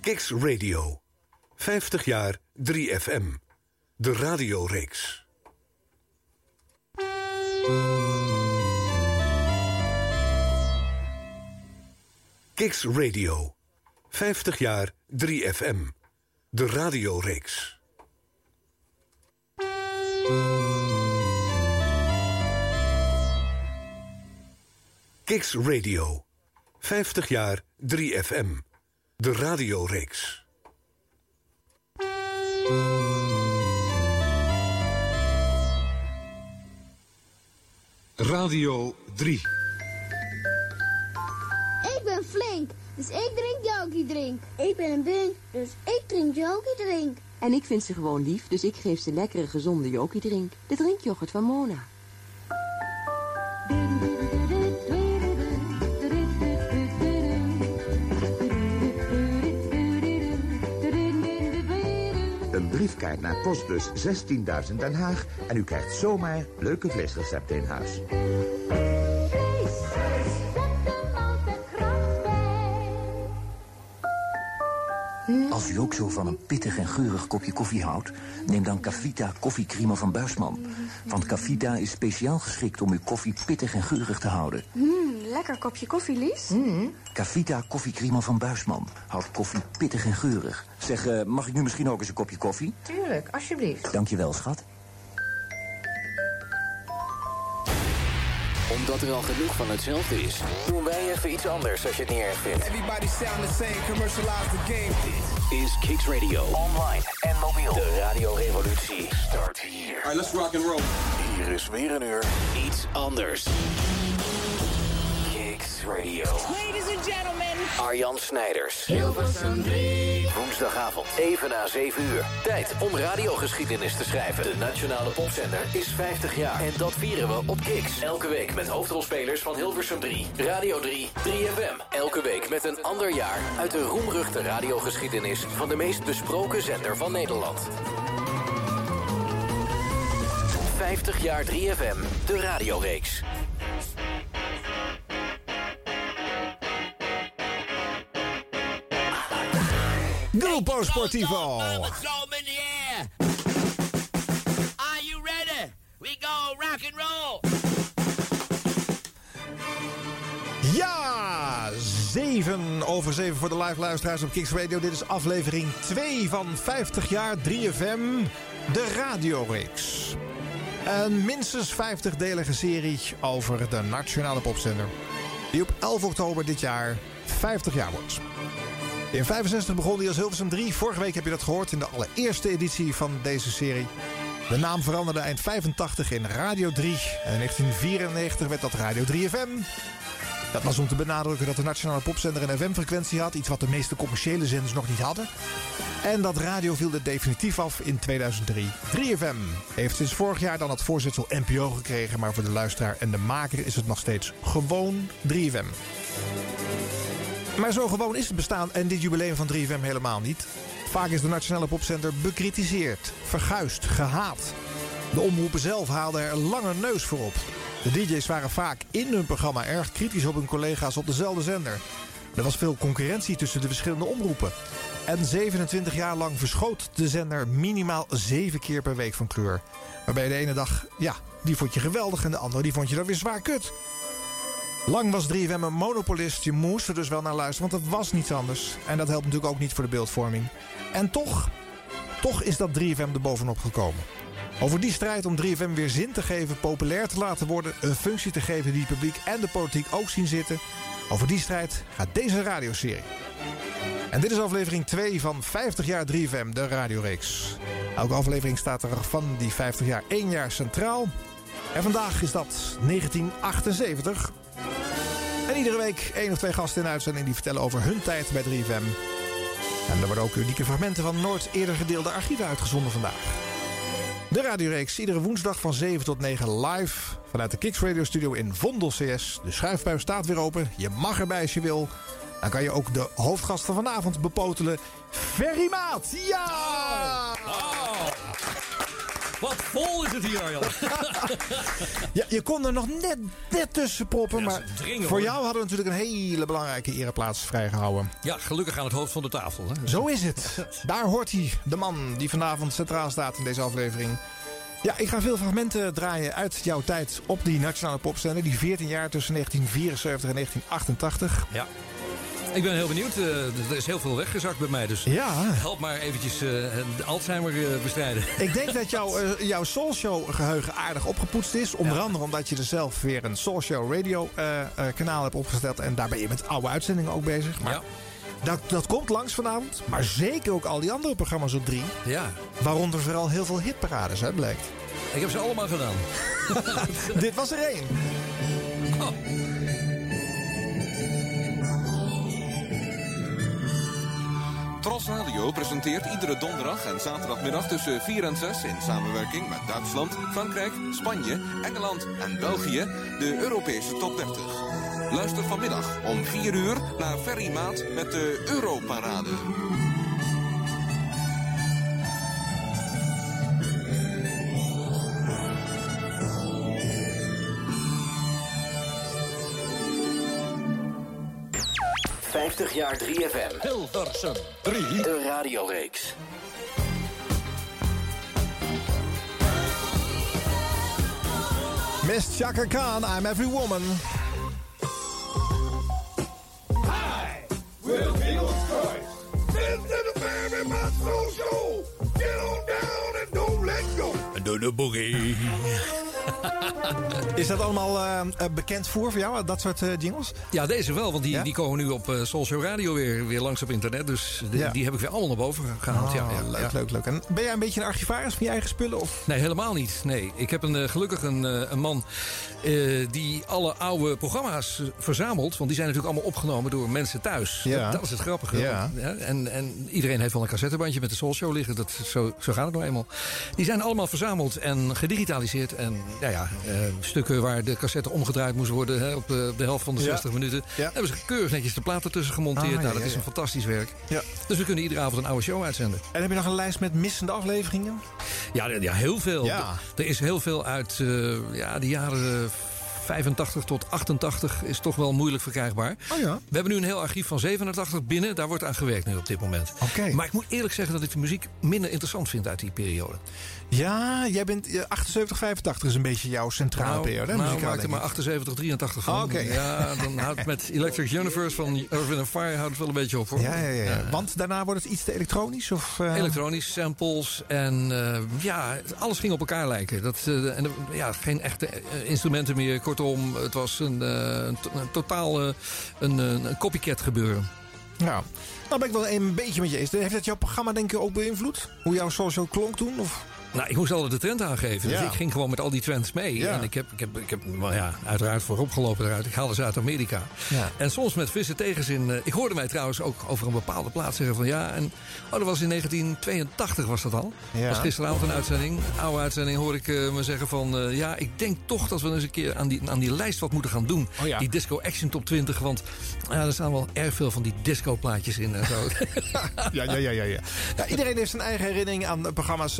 Kiks Radio. 50 jaar 3FM. De radioreeks. Kiks Radio. 50 jaar 3FM. De radioreeks. Kiks Radio. 50 jaar 3FM. De radioreeks. Radio 3. Ik ben flink, dus ik drink Jokie drink. Ik ben een bunk, dus ik drink Jokie drink. En ik vind ze gewoon lief, dus ik geef ze lekkere gezonde Jokie drink. De drinkyoghurt van Mona. Briefkaart naar postbus 16.000 Den Haag en u krijgt zomaar leuke vleesrecepten in huis. Als u ook zo van een pittig en geurig kopje koffie houdt... neem dan Cavita koffiecreamer van Buisman. Want Cavita is speciaal geschikt om uw koffie pittig en geurig te houden. Lekker kopje koffie, Lies. Cavita koffiecreamer van Buisman houdt koffie pittig en geurig. Zeg, eh, mag ik nu misschien ook eens een kopje koffie? Tuurlijk, alsjeblieft. Dankjewel, schat. Omdat er al genoeg van hetzelfde is, doen wij even iets anders als je het niet erg vindt. Everybody sound the same, commercialize the game. Dit is Kicks Radio. Online en mobiel. De radiorevolutie start hier. Alright, let's rock and roll. Hier is weer een uur iets anders. Radio. Ladies and gentlemen. Arjan Snijders. Hilversum 3. Woensdagavond, even na 7 uur. Tijd om radiogeschiedenis te schrijven. De Nationale Popzender is 50 jaar. En dat vieren we op Kicks. Elke week met hoofdrolspelers van Hilversum 3, Radio 3, 3FM. Elke week met een ander jaar uit de roemruchte radiogeschiedenis... van de meest besproken zender van Nederland. 50 jaar 3FM, de radioreeks. Grupo Sportivo. Are you ready? We go rock and roll. Ja, 7 over 7 voor de live luisteraars op Kicks Radio. Dit is aflevering 2 van 50 jaar 3FM, de radioreeks. Een minstens 50-delige serie over de nationale popzender. Die op 11 oktober dit jaar 50 jaar wordt. In 65 begon hij als Hilversum 3. Vorige week heb je dat gehoord in de allereerste editie van deze serie. De naam veranderde eind 85 in Radio 3. En in 1994 werd dat Radio 3FM. Dat was om te benadrukken dat de nationale popzender een FM-frequentie had. Iets wat de meeste commerciële zenders nog niet hadden. En dat radio viel er definitief af in 2003. 3FM heeft sinds vorig jaar dan het voorzitsel NPO gekregen. Maar voor de luisteraar en de maker is het nog steeds gewoon 3FM. Maar zo gewoon is het bestaan en dit jubileum van 3FM helemaal niet. Vaak is de nationale popzender bekritiseerd, verguisd, gehaat. De omroepen zelf haalden er lange neus voor op. De DJ's waren vaak in hun programma erg kritisch op hun collega's op dezelfde zender. Er was veel concurrentie tussen de verschillende omroepen. En 27 jaar lang verschoot de zender minimaal 7 keer per week van kleur. Waarbij de ene dag, ja, die vond je geweldig en de andere die vond je dan weer zwaar kut. Lang was 3FM een monopolist. Je moest er dus wel naar luisteren, want het was niets anders. En dat helpt natuurlijk ook niet voor de beeldvorming. En toch, toch is dat 3FM er bovenop gekomen. Over die strijd om 3FM weer zin te geven, populair te laten worden... een functie te geven die het publiek en de politiek ook zien zitten... over die strijd gaat deze radioserie. En dit is aflevering 2 van 50 jaar 3FM, de radioreeks. Elke aflevering staat er van die 50 jaar één jaar centraal. En vandaag is dat 1978... En iedere week één of twee gasten in uitzending die vertellen over hun tijd bij 3FM. En er worden ook unieke fragmenten van nooit eerder gedeelde archieven uitgezonden vandaag. De radioreeks iedere woensdag van 7 tot 9 live vanuit de Kicks Radio Studio in Vondel CS. De schuifbuis staat weer open. Je mag erbij als je wil. Dan kan je ook de hoofdgast van vanavond bepotelen. Ferry Maat! Ja! Wat Vol is het hier, Arjan. Ja, je kon er nog net, net tussen proppen. Ja, maar dringen, voor hoor. jou hadden we natuurlijk een hele belangrijke ereplaats vrijgehouden. Ja, gelukkig aan het hoofd van de tafel. Hè. Zo is het. Daar hoort hij, de man die vanavond centraal staat in deze aflevering. Ja, ik ga veel fragmenten draaien uit jouw tijd op die nationale popzender. Die 14 jaar tussen 1974 en 1988. Ja. Ik ben heel benieuwd. eh, er is heel veel weggezakt bij mij. Dus Ja. help maar eventjes eh, de Alzheimer eh, bestrijden. Ik denk dat jouw, jouw Soulshow geheugen aardig opgepoetst is. Onder andere omdat je er zelf weer een Soulshow radio kanaal hebt opgesteld. En daar ben je met oude uitzendingen ook bezig. Maar Ja. dat, dat komt langs vanavond. Maar zeker ook al die andere programma's op drie. Ja, Waaronder vooral heel veel hitparades, hè, blijkt. ik heb ze allemaal gedaan. Dit was er één. Tros Radio presenteert iedere donderdag en zaterdagmiddag tussen 4 en 6 in samenwerking met Duitsland, Frankrijk, Spanje, Engeland en België de Europese top 30. Luister vanmiddag om 4 uur naar Ferry Maat met de Europarade. ...50 jaar 3FM. Hilversum 3. De radioreeks. Miss Chaka Khan, I'm Every Woman. Hi, we're the Eagles Choice. This is the My Soul Show. Get on down and don't let go. Doe de boogie. Is dat allemaal eh, bekend voor voor jou, dat soort eh, jingles? Ja, deze wel, want die, Ja? die komen nu op uh, Soulshow Radio weer, weer langs op internet. Dus die, Ja. die heb ik weer allemaal naar boven gehaald. ja, Oh, ja, leuk, ja. leuk, leuk. En ben jij een beetje een archivaris van je eigen spullen? Of? Nee, helemaal niet. Nee, ik heb een, gelukkig een, een man die alle oude programma's verzamelt. Want die zijn natuurlijk allemaal opgenomen door mensen thuis. Ja. Dat, dat is het grappige. Ja. en, en iedereen heeft wel een cassettebandje met de Soulshow liggen. Dat, zo, zo gaat het nou eenmaal. Die zijn allemaal verzameld en gedigitaliseerd. En nou ja, eh, stukken waar de cassette omgedraaid moest worden hè, op, de, op de helft van de Ja. 60 minuten. Ja. Hebben ze keurig netjes de platen tussen gemonteerd. Ah, nou, dat is een fantastisch werk. Ja. Dus we kunnen iedere avond een oude show uitzenden. En heb je nog een lijst met missende afleveringen? Ja, ja heel veel. Er is heel veel uit eh, ja, de jaren eh, 85 tot 88 is toch wel moeilijk verkrijgbaar. Oh ja. We hebben nu een heel archief van 87 binnen. Daar wordt aan gewerkt nu op dit moment. Oké. Maar ik moet eerlijk zeggen dat ik de muziek minder interessant vind uit die periode. Ja, jij bent eh, 78, 85 is een beetje jouw centrale periode. hè, nou muzikaal, maak denk maar ik. 78, 83 van. Oh, oké. Ja, dan houdt met Electric Universe van Irvin Fire houdt het wel een beetje op hoor. Ja, ja, ja, Want daarna wordt het iets te elektronisch? Of, eh? Elektronisch, samples en eh, ja, alles ging op elkaar lijken. Dat, eh, en, eh, ja, geen echte eh, instrumenten meer. Kortom, het was een, eh, een, to- een totaal eh, een, een, een copycat gebeuren. Ja. Nou ben ik wel een beetje met je eens. Heeft dat jouw programma denk ik ook beïnvloed? Hoe jouw social klonk toen? Of? Nou, ik moest altijd de trend aangeven. Dus Ja. ik ging gewoon met al die trends mee. Ja. En ik heb, ik heb, ik heb ja, uiteraard voorop gelopen eruit. Ik haalde ze uit Amerika. Ja. En soms met frisse tegenzin. eh, ik hoorde mij trouwens ook over een bepaalde plaats zeggen van ja. En, oh, dat was in 1982 was dat al. Ja. was gisteravond een uitzending. Oude uitzending hoor ik eh, me zeggen van eh, ja, ik denk toch dat we eens een keer aan die, aan die lijst wat moeten gaan doen. Oh ja. Die Disco Action Top 20. Want ja, er staan wel erg veel van die disco plaatjes in en zo. Ja, ja, ja, ja, ja. Iedereen heeft zijn eigen herinnering aan programma's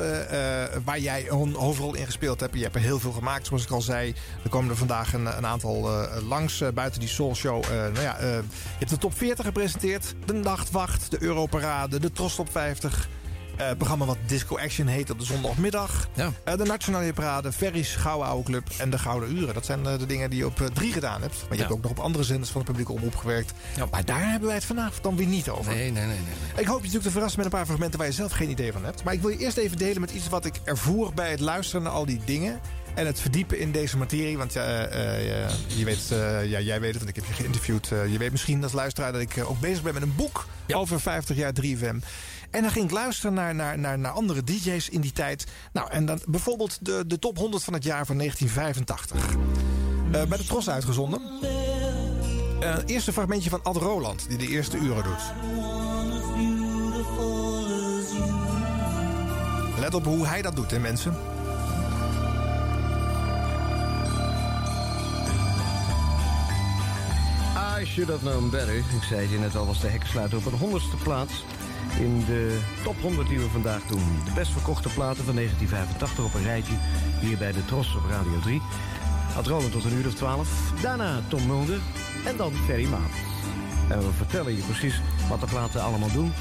waar jij een hoofdrol in gespeeld hebt. Je hebt er heel veel gemaakt, zoals ik al zei. Er komen er vandaag een, een aantal eh, langs eh, buiten die Soul Show. Eh, nou ja, eh, je hebt de top 40 gepresenteerd, de Nachtwacht, de Europarade, de Tros Top 50. Het programma wat Disco Action heet op de zondagmiddag. Ja. Eh, de Nationale Parade, Ferries, Gouden Oude Club en de Gouden Uren. Dat zijn eh, de dingen die je op drie gedaan hebt. Maar je Ja. hebt ook nog op andere zenders van de publieke omroep gewerkt. Ja. Maar daar hebben wij het vanavond dan weer niet over. nee, nee, nee, nee. Ik hoop je natuurlijk te verrassen met een paar fragmenten waar je zelf geen idee van hebt. Maar ik wil je eerst even delen met iets wat ik ervoer bij het luisteren naar al die dingen. En het verdiepen in deze materie. Want ja, je weet, ja, jij weet het, want ik heb je geïnterviewd. Je weet misschien als luisteraar dat ik ook bezig ben met een boek over 50 jaar 3FM. En dan ging ik luisteren naar, naar, naar, naar andere DJ's in die tijd. Nou, en dan bijvoorbeeld de, de top 100 van het jaar van 1985. Eh, bij de Tros uitgezonden. Eh eerste fragmentje van Ad Roland, die de eerste uren doet. Let op hoe hij dat doet, hè mensen. I should have known better. Ik zei het je net al, was de hek sluiten op een honderdste plaats. In de top 100 die we vandaag doen. De best verkochte platen van 1985 op een rijtje. Hier bij de Tros op Radio 3. Had Roland tot een uur of 12. Daarna Tom Mulder. En dan Ferry Maat. En we vertellen je precies wat de platen allemaal doen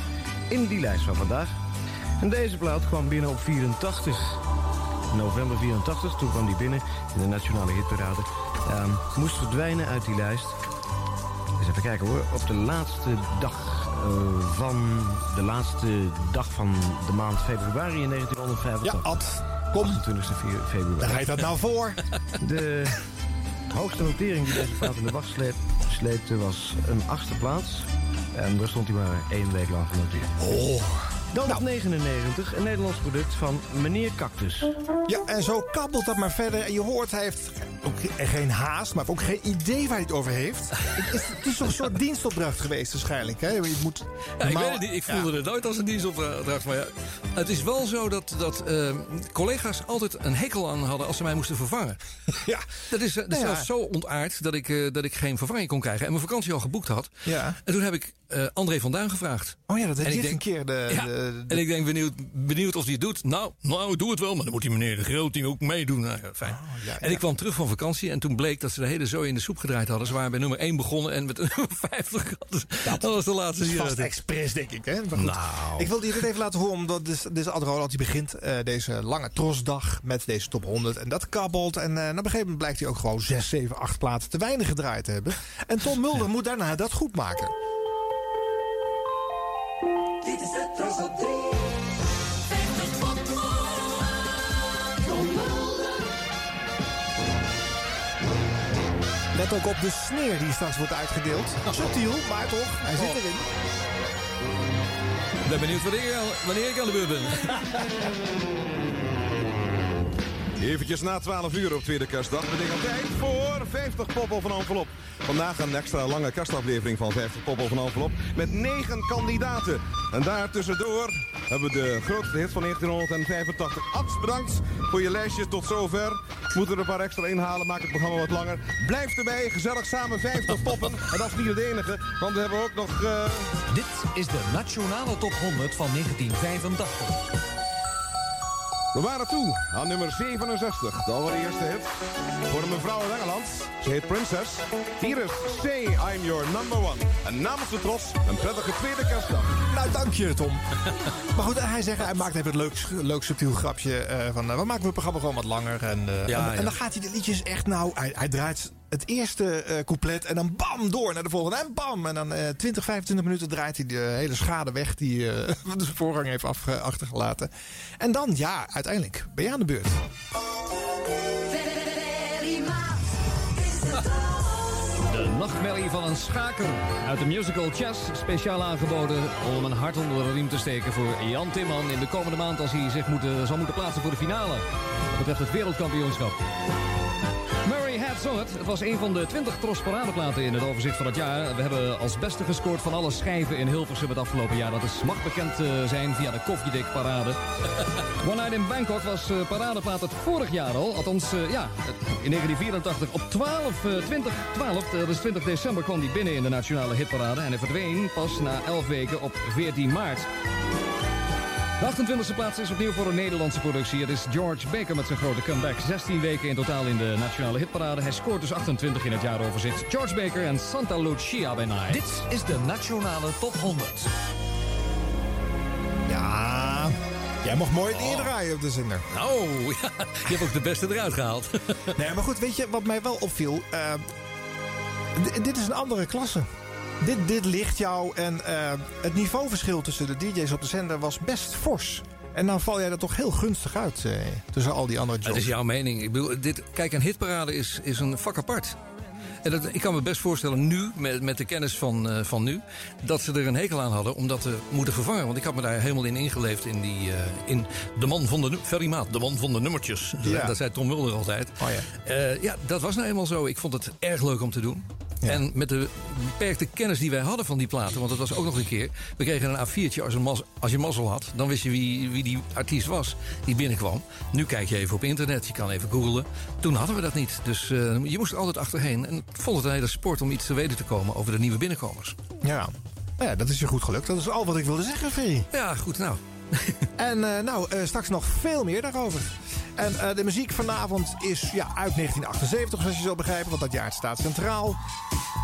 in die lijst van vandaag. En deze plaat kwam binnen op 84. November 84, toen kwam die binnen in de Nationale Hitparade. Ehm, moest verdwijnen uit die lijst. Eens even kijken hoor. Op de laatste dag eh, van de laatste dag van de maand februari in 1985. Ja, Ad, kom. 28 februari. Daar ga je dat nou voor? De hoogste notering die deze plaat in de wacht sleep, sleepte was een achtste plaats. En daar stond hij maar één week lang genoteerd. Oh. Dan op 99, een Nederlands product van Meneer Cactus. Ja, en zo kabbelt dat maar verder. En je hoort, hij heeft ook geen haast, maar ook geen idee waar hij het over heeft. het, is, het is toch een soort dienstopdracht geweest waarschijnlijk. Hè? Je moet Ja, ik normaal- weet het niet. Ik voelde Ja. het nooit als een dienstopdracht. Maar ja, het is wel zo dat, dat eh, collega's altijd een hekel aan hadden als ze mij moesten vervangen. Ja. Dat is, dat is Nou ja. zelfs zo ontaard dat ik, eh, dat ik geen vervanging kon krijgen. En mijn vakantie al geboekt had. Ja. En toen heb ik eh, André van Duin gevraagd. Oh ja, dat heeft ik een keer de... Ja, de- de- En ik denk benieuwd, benieuwd of hij het doet. Nou, nou, doe het wel, maar dan moet die meneer de Groot die ook meedoen. Nou, ja, fijn. Oh, ja, En ik kwam terug van vakantie en toen bleek dat ze de hele zooi in de soep gedraaid hadden. Ze waren bij nummer 1 begonnen en met nummer 50 hadden ze- Dat was de laatste Dat die vast expres, denk ik. Hè? Maar goed. Nou. Ik wilde je dit even laten horen, omdat Adro dat hij begint eh, deze lange trosdag met deze top 100. En dat kabbelt. En eh, op een gegeven moment blijkt hij ook gewoon 6, 7, 8 platen te weinig gedraaid te hebben. En Tom Mulder moet daarna dat goed maken. Dit is het Tros op 3. 50 top Let ook op de sneer die straks wordt uitgedeeld. Subtiel, maar toch, hij zit Oh. erin. Ik ben benieuwd wanneer, wanneer ik aan de beurt ben. Eventjes na 12 uur op tweede kerstdag betekent tijd voor 50 poppel van envelop. Vandaag een extra lange kerstaflevering van 50 poppel van envelop met 9 kandidaten. En daar tussendoor hebben we de grootste hit van 1985. Ad, bedankt voor je lijstje tot zover. Moeten er een paar extra inhalen, maak het programma wat langer. Blijf erbij, gezellig samen 50 poppen. En dat is niet het enige, want we hebben ook nog... eh, Dit is de Nationale Top 100 van 1985. We waren toe aan nummer 67, de allereerste hit. Voor een mevrouw uit Engeland. Ze heet Princess. Hier is Say I'm Your Number One. En namens de Tros, een prettige tweede kerstdag. Nou, dank je, Tom. maar goed, hij zegt, hij maakt even een leuk, leuk subtiel grapje eh, van... eh, we maken het programma gewoon wat langer. En, eh, Ja, en, ja. en dan gaat hij de liedjes echt nou... Hij, hij draait het eerste eh, couplet en dan bam, door naar de volgende. En bam, en dan eh 20, 25 minuten draait hij de hele schade weg... die eh de voorganger heeft afge- achtergelaten. En dan, ja, uiteindelijk ben je aan de beurt. De nachtmerrie van een schaker uit de musical Chess. Speciaal aangeboden om een hart onder de riem te steken voor Jan Timman in de komende maand als hij zich moet, zal moeten plaatsen voor de finale. Dat betreft het wereldkampioenschap. Murray Head zong het. Was een van de 20 Tros paradeplaten in het overzicht van het jaar. We hebben als beste gescoord van alle schijven in Hilversum het afgelopen jaar. Dat is, mag bekend eh, zijn via de Koffiedik parade. One Night in Bangkok was eh, paradeplaat het vorig jaar al. Althans, eh, ja, in 1984 op 12, eh, 20, 12, dat is 20 december kwam die binnen in de nationale hitparade. En hij verdween pas na 11 weken op 14 maart. De 28e plaats is opnieuw voor een Nederlandse productie. Het is George Baker met zijn grote comeback. 16 weken in totaal in de nationale hitparade. Hij scoort dus 28 in het jaaroverzicht. George Baker en Santa Lucia bij Night. Dit is de Nationale Top 100. Ja, jij mag mooi het indraaien op de zender. Nou, ja, je hebt ook de beste eruit gehaald. Nee, maar goed, weet je wat mij wel opviel? Eh, dit is een andere klasse. Dit, dit ligt jou en eh, het niveauverschil tussen de DJ's op de zender was best fors. En dan val jij er toch heel gunstig uit eh, tussen al die andere jobs. is jouw mening. Ik bedoel, dit, kijk, een hitparade is, is een vak apart. En dat, ik kan me best voorstellen nu, met, met de kennis van, eh, van nu... dat ze er een hekel aan hadden om dat te moeten vervangen. Want ik had me daar helemaal in ingeleefd in, die, eh, in de man van de... Ferry Maat, de man van de nummertjes. Ja. Dat zei Tom Mulder altijd. Oh ja. Eh, ja, dat was nou eenmaal zo. Ik vond het erg leuk om te doen. En met de beperkte kennis die wij hadden van die platen... want dat was ook nog een keer... we kregen een A4'tje als, een mas, als je mazzel had... dan wist je wie, wie die artiest was die binnenkwam. Nu kijk je even op internet, je kan even googlen. Toen hadden we dat niet. Dus je moest er altijd achterheen. En vond het een hele sport om iets te weten te komen over de nieuwe binnenkomers. Ja. Nou ja, dat is je goed gelukt. Dat is al wat ik wilde zeggen, Ferry. Ja, goed, nou. En eh, nou, eh, straks nog veel meer daarover. En eh, de muziek vanavond is ja, uit 1978, zoals je zal begrijpen. Want dat jaar staat centraal.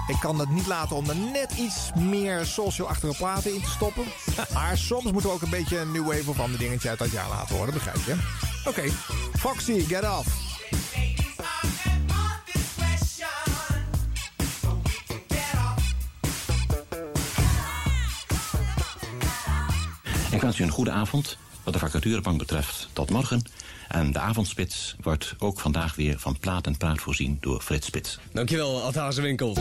Ik kan het niet laten om er net iets meer social-achtige platen in te stoppen. Maar soms moeten we ook een beetje een new wave of ander dingetje uit dat jaar laten horen. Begrijp je? Oké. Foxy, get off. Ik wens u een goede avond. Wat de vacaturebank betreft, tot morgen. En de avondspits wordt ook vandaag weer van plaat en praat voorzien door Frits Spits. Dankjewel, Ad Hazewinkel.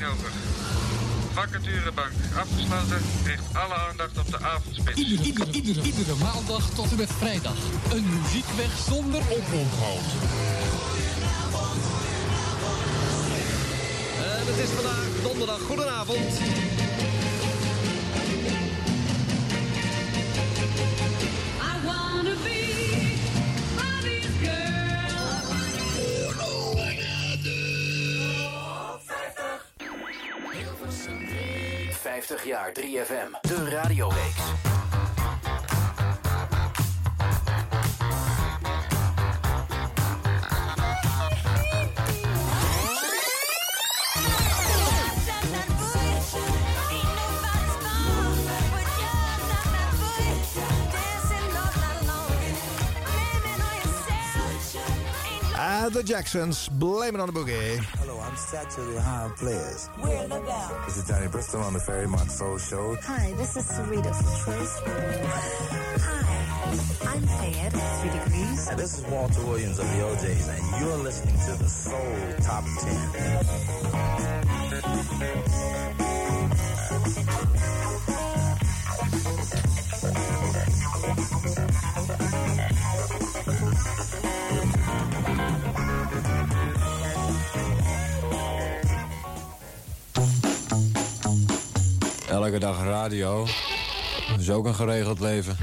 10, 15 over. Vacaturebank afgesloten, richt alle aandacht op de avondspits. Iedere, iedere, iedere, iedere maandag tot en met vrijdag. Een muziekweg zonder oponthoud. En het is vandaag donderdag. Goedenavond. 50 jaar 3FM, de radioreeks. Uh, the Jacksons, blame it on the boogie. Hello, I'm Satchel the High Players. We're in the down. This is Johnny Bristol on the Fairy Ferry Soul Show. Hi, this is Sarita from Trace. Hi, I'm Fayette, Three Degrees. And this is Walter Williams of the OJs, and you're listening to the Soul Top 10. Elke dag radio. Dat is ook een geregeld leven.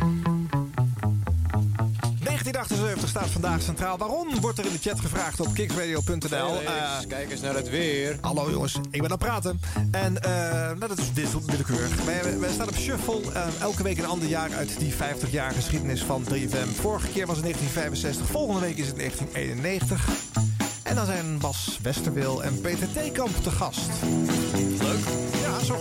1978 staat vandaag centraal. Waarom wordt er in de chat gevraagd op kicksradio.nl? Felix, Eh, kijk eens naar het weer. Hallo jongens, ik ben aan het praten. En eh, nou, dat is dit willekeurig. Wij, wij staan op shuffle. eh, elke week een ander jaar uit die 50 jaar geschiedenis van 3FM. Vorige keer was het 1965. Volgende week is het 1991. En dan zijn Bas Westerwil en Peter Theekamp te gast. Leuk. Zo.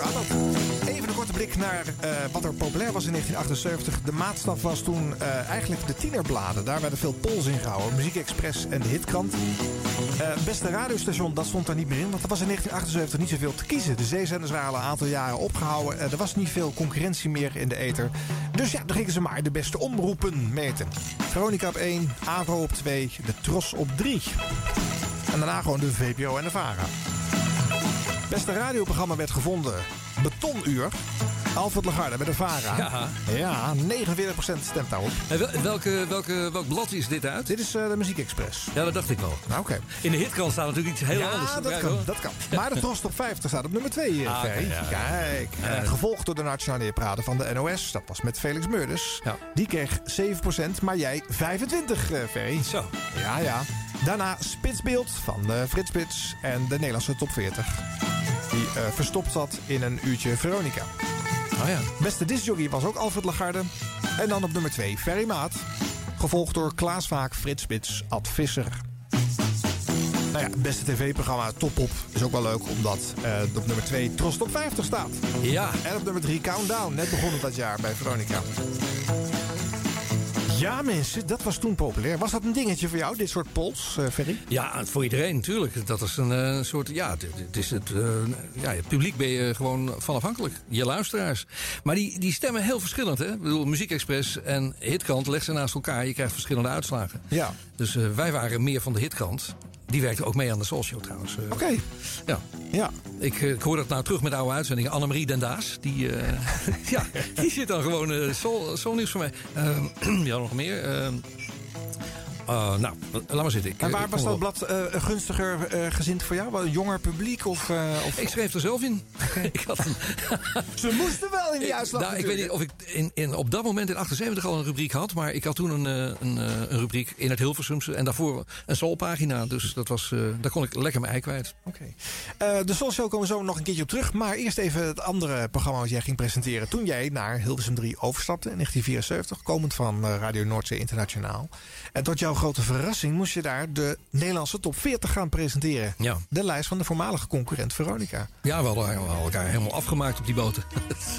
Even een korte blik naar eh, wat er populair was in 1978. De maatstaf was toen eh, eigenlijk de tienerbladen. Daar werden veel polls in gehouden. Muziek Express en de Hitkrant. Eh, beste radiostation, dat stond daar niet meer in. Want er was in 1978 niet zoveel te kiezen. De zeezenders waren al een aantal jaren opgehouden. Eh, er was niet veel concurrentie meer in de ether. Dus ja, dan gingen ze maar de beste omroepen meten. Veronica op 1, Avo op 2, de Tros op 3. En daarna gewoon de VPO en de VARA. Beste radioprogramma werd gevonden. Betonuur. Alfred Lagarde met de VARA. Ja. Ja, 49% stemt daarop. En wel- welke, welke, welk blad is dit uit? Dit is eh, de Muziek Express. Ja, dat dacht ik wel. Nou, oké. In de hitkrant staat natuurlijk iets heel ja, anders. dat kan, dat kan. Maar de Trost op 50 staat op nummer 2, Ah, oké, Ferry. ja. Kijk. Ja. Eh, gevolgd door de Nationale Praten van de NOS. Dat was met Felix Meurders. Die kreeg 7%, maar jij 25, eh Ferry. Zo. Ja, ja. Daarna Spitsbeeld van eh, Frits Spits en de Nederlandse top 40. Die eh, verstopt zat in een uurtje Veronica. Oh ja. Beste discjockey was ook Alfred Lagarde. En dan op nummer 2 Ferry Maat. Gevolgd door Klaas Vaak, Frits Spits, Ad Visser. Nou ja, beste tv-programma Top Op is ook wel leuk, omdat eh, op nummer 2 Tros Top 50 staat. Ja. En op nummer 3 Countdown, net begonnen dat jaar bij Veronica. Ja, mensen, dat was toen populair. Was dat een dingetje voor jou, dit soort polls, eh, Ferry? Ja, voor iedereen natuurlijk. Dat is een eh, soort. Ja, het, het is het, eh, ja, het publiek ben je gewoon van afhankelijk. Je luisteraars. Maar die, die stemmen heel verschillend. Hè? Ik bedoel, Muziek Express en Hitkant leg ze naast elkaar. Je krijgt verschillende uitslagen. Ja. Dus wij waren meer van de Hitkant. Die werkte ook mee aan de Soul Show trouwens. Eh, Oké. Ja. Ja. Ik, eh, ik hoor dat nou terug met oude uitzendingen. Annemarie Den Daas. Die, eh, ja, die zit dan gewoon uh, soul, soul nieuws voor mij. Uh, ja, nog meer. Uh, nou, laat maar zitten. Ik, en waar ik was dat wel. blad uh, gunstiger uh, gezind voor jou? Een jonger publiek? Of, of... Ik schreef er zelf in. ik had een... Ze moesten wel in die uitslag. Nou, ik weet niet of ik in, in, op dat moment in 78 al een rubriek had. Maar ik had toen een, een, een rubriek in het Hilversumse. En daarvoor een solpagina. Dus dat was, daar kon ik lekker mijn ei kwijt. Oké. Okay. de Soul Show komen we zo nog een keertje op terug. Maar eerst even het andere programma wat jij ging presenteren. Toen jij naar Hilversum 3 overstapte in 1974. Komend van Radio Noordzee Internationaal. En tot jouw grote verrassing moest je daar de Nederlandse top 40 gaan presenteren. Ja. De lijst van de voormalige concurrent Veronica. Ja, we hadden elkaar helemaal afgemaakt op die boten.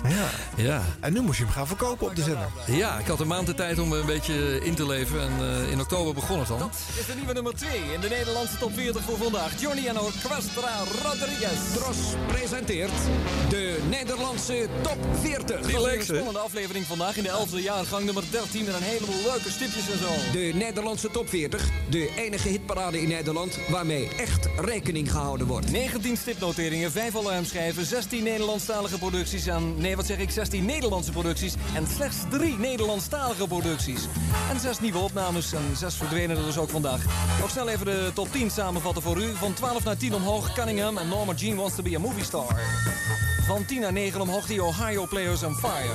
ja. ja. En nu moest je hem gaan verkopen op de zender. Ja, ik had een maand de tijd om een beetje in te leven. En uh, in oktober begon het dan. Dat is de nieuwe nummer 2 in de Nederlandse top 40 voor vandaag. Johnny en Orquestra Rodriguez. Tros presenteert de Nederlandse top 40. Die leek een spannende aflevering vandaag in de 11e jaargang nummer 13 met een heleboel leuke stipjes en zo. De Nederlandse top 40, de enige hitparade in Nederland waarmee echt rekening gehouden wordt. 19 stipnoteringen, 5 alarmschijven, 16 Nederlandstalige producties en... Nee, wat zeg ik? 16 Nederlandse producties en slechts 3 Nederlandstalige producties. En 6 nieuwe opnames en 6 verdwenen er dus ook vandaag. Nog snel even de top 10 samenvatten voor u. Van 12 naar 10 omhoog Cunningham en Norma Jean Wants to be a Movie Star. Van 10 naar 9 omhoog de Ohio Players on Fire.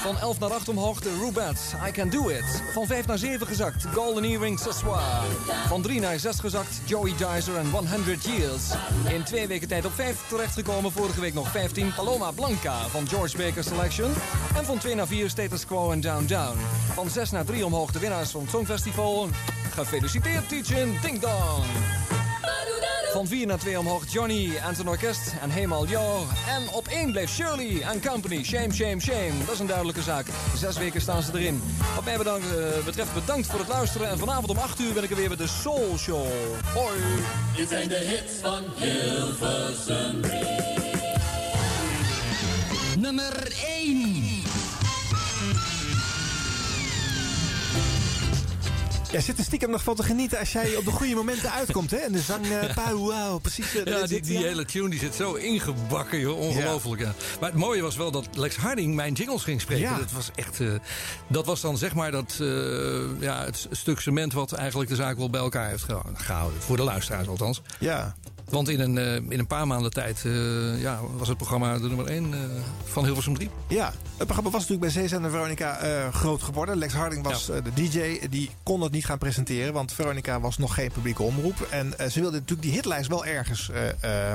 Van 11 naar 8 omhoog de Rubettes, I Can Do It. Van 5 naar 7 gezakt, Golden Earring Sassoir. Van 3 naar 6 gezakt, Joey Dizer en 100 Years. In twee weken tijd op 5 terechtgekomen, vorige week nog 15, Paloma Blanca van George Baker Selection. En van 2 naar 4 Status Quo en Down Down. Van 6 naar 3 omhoog de winnaars van het Songfestival. Gefeliciteerd, Tietjen, Ding Dong. Van 4 naar 2 omhoog Johnny en zijn orkest en Hemal Jo. En op 1 bleef Shirley en Company. Shame, shame, shame. Dat is een duidelijke zaak. Zes weken staan ze erin. Wat mij bedankt, uh, betreft bedankt voor het luisteren. En vanavond om 8 uur ben ik er weer met de Soul Show. Hoi. Dit zijn de hits van Hilversum Nummer 1. Jij zit er stiekem nog van te genieten als jij op de goede momenten uitkomt, hè? En de zang, uh, wow, precies. Uh, ja, die, die ja. hele tune die zit zo ingebakken, joh. Ongelooflijk, ja. ja. Maar het mooie was wel dat Lex Harding mijn jingles ging spreken. Ja. Dat was echt... Uh, dat was dan zeg maar dat, ja, het stuk cement wat eigenlijk de zaak wel bij elkaar heeft gehouden. Voor de luisteraars althans. Ja. Want in een, uh, in een paar maanden tijd uh, ja, was het programma de nummer 1 uh, van Hilversum 3. Ja, het programma was natuurlijk bij Zeezender Veronica groot geworden. Lex Harding was ja. de DJ. Die kon het niet gaan presenteren, want Veronica was nog geen publieke omroep. En ze wilde natuurlijk die hitlijst wel ergens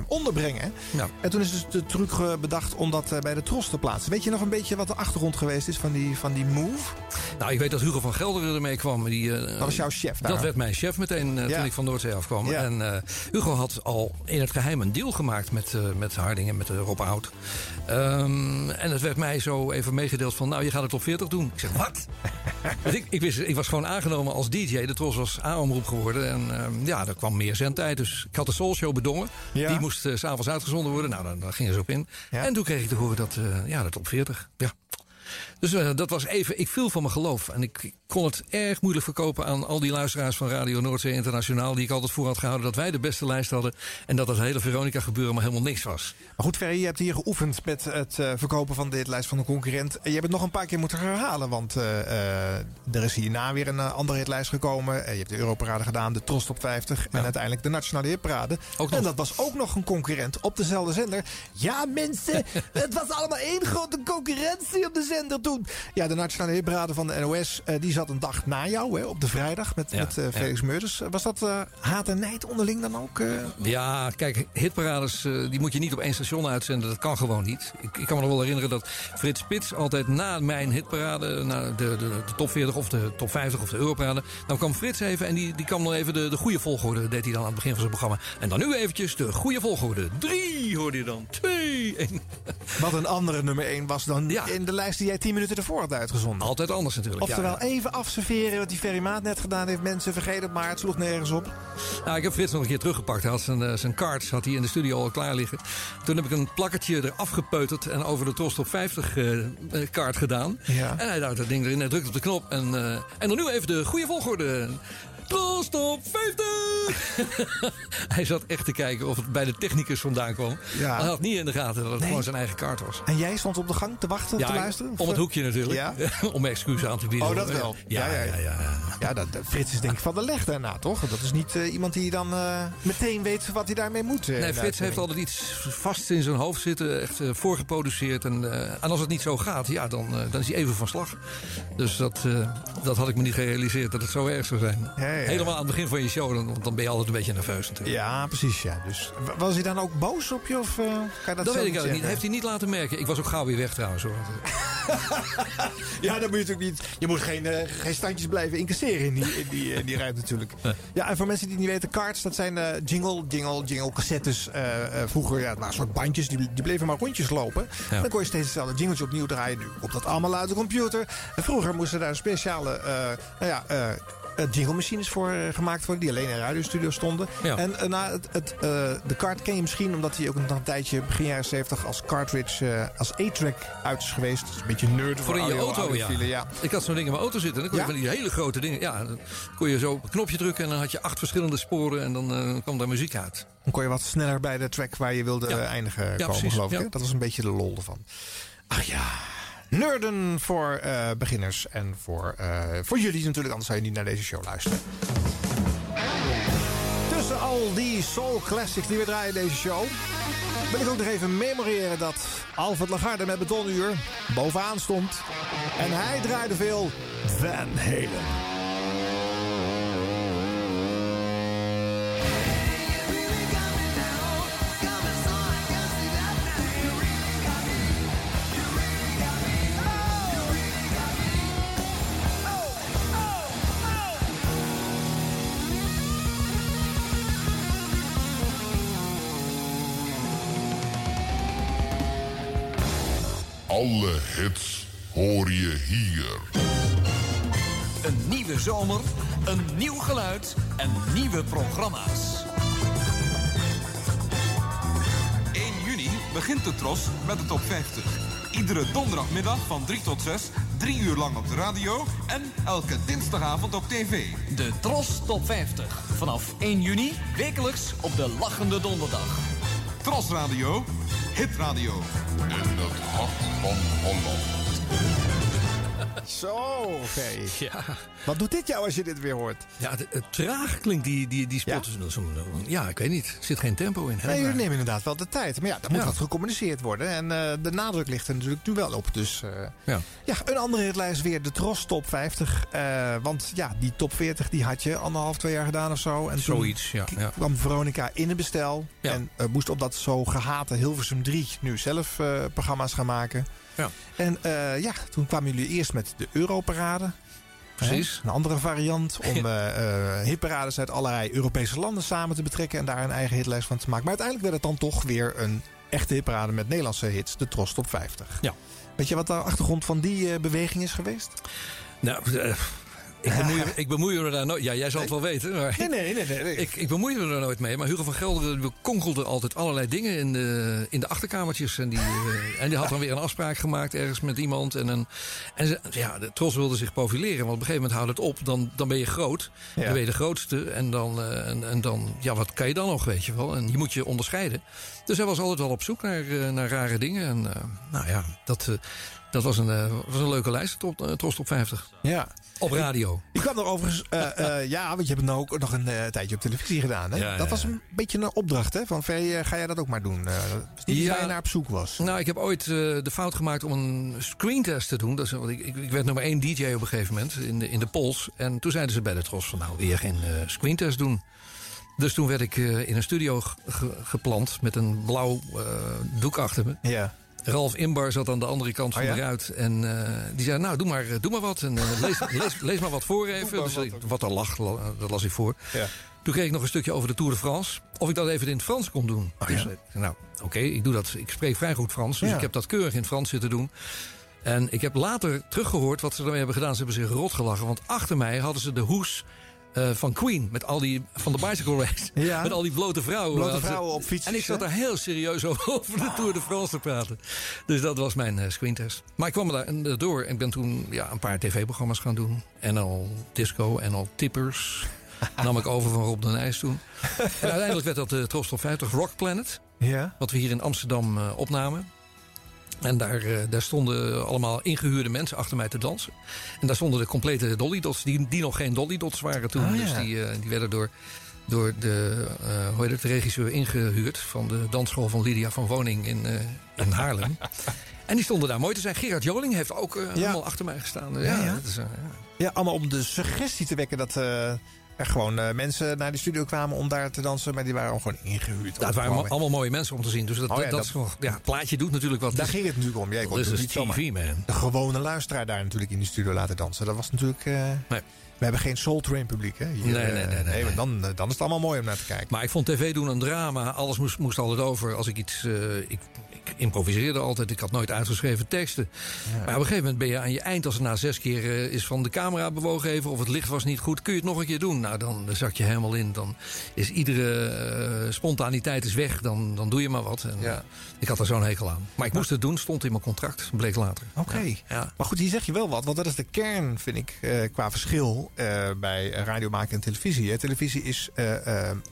onderbrengen. Ja. En toen is dus de truc bedacht om dat bij de Tros te plaatsen. Weet je nog een beetje wat de achtergrond geweest is van die, van die move? Nou, ik weet dat Hugo van Gelderen ermee kwam. Die, dat was jouw chef daar. Dat werd mijn chef meteen ja. toen ik van Noordzee afkwam. Ja. En Hugo had al in het geheim een deal gemaakt met, uh, met Harding en met uh, Rob Oud. Um, en het werd mij zo even meegedeeld van, nou, je gaat het op 40 doen. Ik zeg, wat? ik, ik, wist, ik was gewoon aangenomen als DJ. De Tros was A-omroep geworden. En um, ja, er kwam meer zendtijd. Dus ik had de Soul Show bedongen. Ja. Die moest uh, s'avonds uitgezonden worden. Nou, dan, dan gingen ze op in. Ja. En toen kreeg ik te horen dat, ja, dat op 40. Ja. Dus uh, dat was even, ik viel van mijn geloof. En ik kon het erg moeilijk verkopen aan al die luisteraars van Radio Noordzee Internationaal. Die ik altijd voor had gehouden dat wij de beste lijst hadden. En dat dat hele Veronica gebeuren maar helemaal niks was. Maar goed, Ferry, je hebt hier geoefend met het uh, verkopen van dit lijst van een concurrent. En je hebt het nog een paar keer moeten herhalen. Want uh, er is hierna weer een andere hitlijst gekomen. je hebt de Europarade gedaan, de Tros Top 50. Ja. En uiteindelijk de Nationale Hitparade. En dat was ook nog een concurrent op dezelfde zender. Ja, mensen, het was allemaal één grote concurrentie op de zender Ja, de Nationale Hitparade van de NOS, uh, die zat een dag na jou, hè, op de vrijdag met, Ja, met uh, Felix ja. Meurders. Was dat uh, haat en nijd onderling dan ook? Ja, kijk, hitparades die moet je niet op één station uitzenden. Dat kan gewoon niet. Ik, ik kan me nog wel herinneren dat Frits Spits altijd na mijn hitparade, na de, de, de, top 40 of de top 50 of de Europarade, dan kwam Frits even en die, die kwam dan even de, de goede volgorde, deed hij dan aan het begin van zijn programma. En dan nu eventjes de goede volgorde. Drie hoorde je dan. Twee. Wat een andere nummer 1 was dan ja. in de lijst die jij 10 minuten ervoor had uitgezonden. Altijd anders natuurlijk. Oftewel, ja, even afserveren wat die Ferry Maat net gedaan heeft. Mensen vergeten het maar, het sloeg nergens op. Nou, ik heb Frits nog een keer teruggepakt. Hij had zijn, uh, zijn cards had hij in de studio al klaar liggen. Toen heb ik een plakkertje eraf gepeuterd en over de Tros Top 50 uh, kaart gedaan. Ja. En hij duwt dat ding erin, hij drukt op de knop. En, uh, en dan nu even de goede volgorde. Tros Top 50! hij zat echt te kijken of het bij de technicus vandaan kwam. Ja. Hij had niet in de gaten dat het Nee. gewoon zijn eigen kaart was. En jij stond op de gang te wachten, te Ja, luisteren? om het hoekje natuurlijk. Ja? om excuses aan te bieden. Oh, dat wel. Ja, ja, ja. ja, Ja, dat, dat- Frits is denk ik van de leg daarna, toch? Dat is niet eh, iemand die dan eh, meteen weet wat hij daarmee moet. eh, Nee, Frits heeft altijd iets vast in zijn hoofd zitten, echt voorgeproduceerd. En, eh, en als het niet zo gaat, ja, dan, dan is hij even van slag. Dus dat, eh, dat had ik me niet gerealiseerd dat het zo erg zou zijn. Ja. Helemaal aan het begin van je show, dan, want dan ben je altijd een beetje nerveus natuurlijk. Ja, precies. Ja. Dus, was hij dan ook boos op je? Of, eh, kan je dat, Dat, weet ik eigenlijk niet. Heeft hij niet laten merken. Ik was ook gauw weer weg trouwens hoor. Ja, dan moet je natuurlijk niet. Je moet geen, eh, geen standjes blijven incasseren in die, in die, in die ruimte natuurlijk. Ja, en voor mensen die het niet weten, cards, dat zijn eh, jingle, jingle, jingle cassettes. vroeger, ja, waren soort bandjes, die, die bleven maar rondjes lopen. Ja. Dan kon je steeds hetzelfde jingletje opnieuw draaien. Nu komt dat allemaal uit de computer. En vroeger moesten daar speciale, eh, nou ja... eh, jingle-machines voor eh, gemaakt worden, die alleen in radiostudio stonden. Ja. En eh, nou, het, het, de card ken je misschien omdat hij ook nog een tijdje begin jaren 70 als cartridge, als A-track uit is geweest. Dat is een beetje nerd Voor in je audio- auto, ja. Ik had zo'n ding in mijn auto zitten. Dan kon je van die hele grote dingen. Ja, dan kon je zo op een knopje drukken en dan had je acht verschillende sporen en dan kwam daar muziek uit. Dan kon je wat sneller bij de track waar je wilde eindigen Ja, komen, precies, geloof ik. Dat was een beetje de lol ervan. Ach ja, nerden voor eh, beginners en voor, eh, voor jullie natuurlijk. Anders zou je niet naar deze show luisteren. Tussen al die soul classics die we draaien in deze show... wil ik ook nog even memoreren dat Alfred Lagarde met Betonuur bovenaan stond. En hij draaide veel Van Halen. Alle hits hoor je hier. Een nieuwe zomer, een nieuw geluid en nieuwe programma's. 1 juni begint de Tros met de top 50. Iedere donderdagmiddag van 3 tot 6, 3 uur lang op de radio en elke dinsdagavond op tv. De Tros Top 50. Vanaf 1 juni, wekelijks op de Lachende Donderdag. Tros Radio, Hit Radio. In het hart van Holland. Zo, oké. Ja. Wat doet dit jou als je dit weer hoort? Ja, het, traag klinkt die, die, die spot. Ja? Ja, ik weet niet. Er zit geen tempo in. Nee, jullie nemen inderdaad wel de tijd. Maar ja, daar moet Ja. wat gecommuniceerd worden. En eh, de nadruk ligt er natuurlijk nu wel op. Dus eh, Ja. ja, een andere hitlijst weer. De Tros Top 50. Eh, want ja, die Top 40 die had je anderhalf, twee jaar gedaan of zo. En toen Zoiets, ja. ja. kwam Veronica in het bestel. En moest op dat zo gehate Hilversum 3 nu zelf programma's gaan maken. Ja. En eh, ja, toen kwamen jullie eerst met de Europarade. Precies. Een andere variant om eh, eh, hitparades uit allerlei Europese landen samen te betrekken en daar een eigen hitlijst van te maken. Maar uiteindelijk werd het dan toch weer een echte hitparade met Nederlandse hits, de Tros Top 50. Ja. Weet je wat de achtergrond van die beweging is geweest? Nou, ik, bemoei, ik bemoei me daar nooit... Ja, jij zal het wel weten. Maar Nee, nee, nee. nee, nee. Ik, ik bemoei me er nooit mee. Maar Hugo van Gelderen konkelde altijd allerlei dingen in de, in de achterkamertjes. En die, eh, en die had dan weer een afspraak gemaakt ergens met iemand. En, een, en ze, ja, de Tros wilde zich profileren. Want op een gegeven moment houdt het op. Dan, dan ben je groot. Ja. Dan ben je de grootste. En dan, eh, en, en dan, ja, wat kan je dan nog, weet je wel? En je moet je onderscheiden. Dus hij was altijd wel op zoek naar, eh, naar rare dingen. En nou ja, dat, dat was, een, was een leuke lijst, top, eh, Tros Top 50. Ja. Op radio. Ik kwam er overigens, eh, eh, ja, want je hebt het nou ook nog een eh, tijdje op televisie gedaan. Hè? Ja, ja, dat was een beetje een opdracht, hè? Van Vee, ga jij dat ook maar doen? Ja. waar je naar op zoek was. Nou, ik heb ooit de fout gemaakt om een screentest te doen. Dat is, want ik, ik, ik werd nummer één DJ op een gegeven moment in de, in de Pols. En toen zeiden ze bij de Tros van, nou, wil je geen screentest doen? Dus toen werd ik in een studio ge- ge- geplant met een blauw doek achter me. Ja. Ralf Imbar zat aan de andere kant van Oh, ja? de ruit. En eh, die zei, nou, doe maar, doe maar wat. En eh, lees, lees, lees maar wat voor even. Dus wat. wat er lag, la- dat las ik voor. Ja. Toen kreeg ik nog een stukje over de Tour de France. Of ik dat even in het Frans kon doen. Oh, dus, ja? eh, nou, oké, ik doe dat. Ik spreek vrij goed Frans. Dus ik heb dat keurig in het Frans zitten doen. En ik heb later teruggehoord wat ze daarmee hebben gedaan. Ze hebben zich rot gelachen. Want achter mij hadden ze de hoes eh, van Queen. Met al die, van de bicycle race. Ja. Met al die blote vrouwen. Blote vrouwen op fietsjes, En ik zat daar heel serieus over, de Tour de France te praten. Dus dat was mijn eh, screentest. Maar ik kwam daar door. En ik ben toen ja, een paar tv-programma's gaan doen. En al disco en al tippers. Nam ik over van Rob de Nijs toen. en uiteindelijk werd dat de Top 50 Rock Planet. Ja. Wat we hier in Amsterdam eh, opnamen. En daar, eh, daar stonden allemaal ingehuurde mensen achter mij te dansen. En daar stonden de complete Dolly Dots, die, die nog geen Dolly Dots waren toen. Ja. Dus die, eh, die werden door, door de, eh, hoe heet het, de regisseur ingehuurd... van de dansschool van Lydia van Woning in, in Haarlem. en die stonden daar mooi te zijn. Gerard Joling heeft ook helemaal achter mij gestaan. Ja, Ja, ja. dat is, ja. Ja, allemaal om de suggestie te wekken dat er gewoon eh, mensen naar die studio kwamen om daar te dansen. Maar die waren gewoon ingehuurd. Ja, het waren allemaal mooie mensen om te zien. Dus dat, Oh ja, dat, dat dat- ja, het plaatje doet natuurlijk wat. Daar Dus- ging het natuurlijk om. Jij kon niet TV, man. de gewone luisteraar daar natuurlijk in die studio laten dansen. Dat was natuurlijk... eh, We hebben geen Soul Train publiek, hè? Hier, Nee, nee, eh, nee, nee, Dan, dan is het allemaal mooi om naar te kijken. Maar ik vond tv doen een drama. Alles moest, moest altijd over. Als ik iets. ik improviseerde altijd. Ik had nooit uitgeschreven teksten. Maar op een gegeven moment ben je aan je eind. Als het na zes keer eh, is van de camera bewogen even. of het licht was niet goed. kun je het nog een keer doen. Nou, dan zak je helemaal in. Dan is iedere eh, spontaniteit is weg. Dan, dan doe je maar wat. En, eh, ik had er zo'n hekel aan. Maar ik moest het doen. Stond in mijn contract. Bleek later. Oké. Ja. Maar goed, hier zeg je wel wat. Want dat is de kern, vind ik, qua verschil bij radio maken en televisie. Hè. Televisie is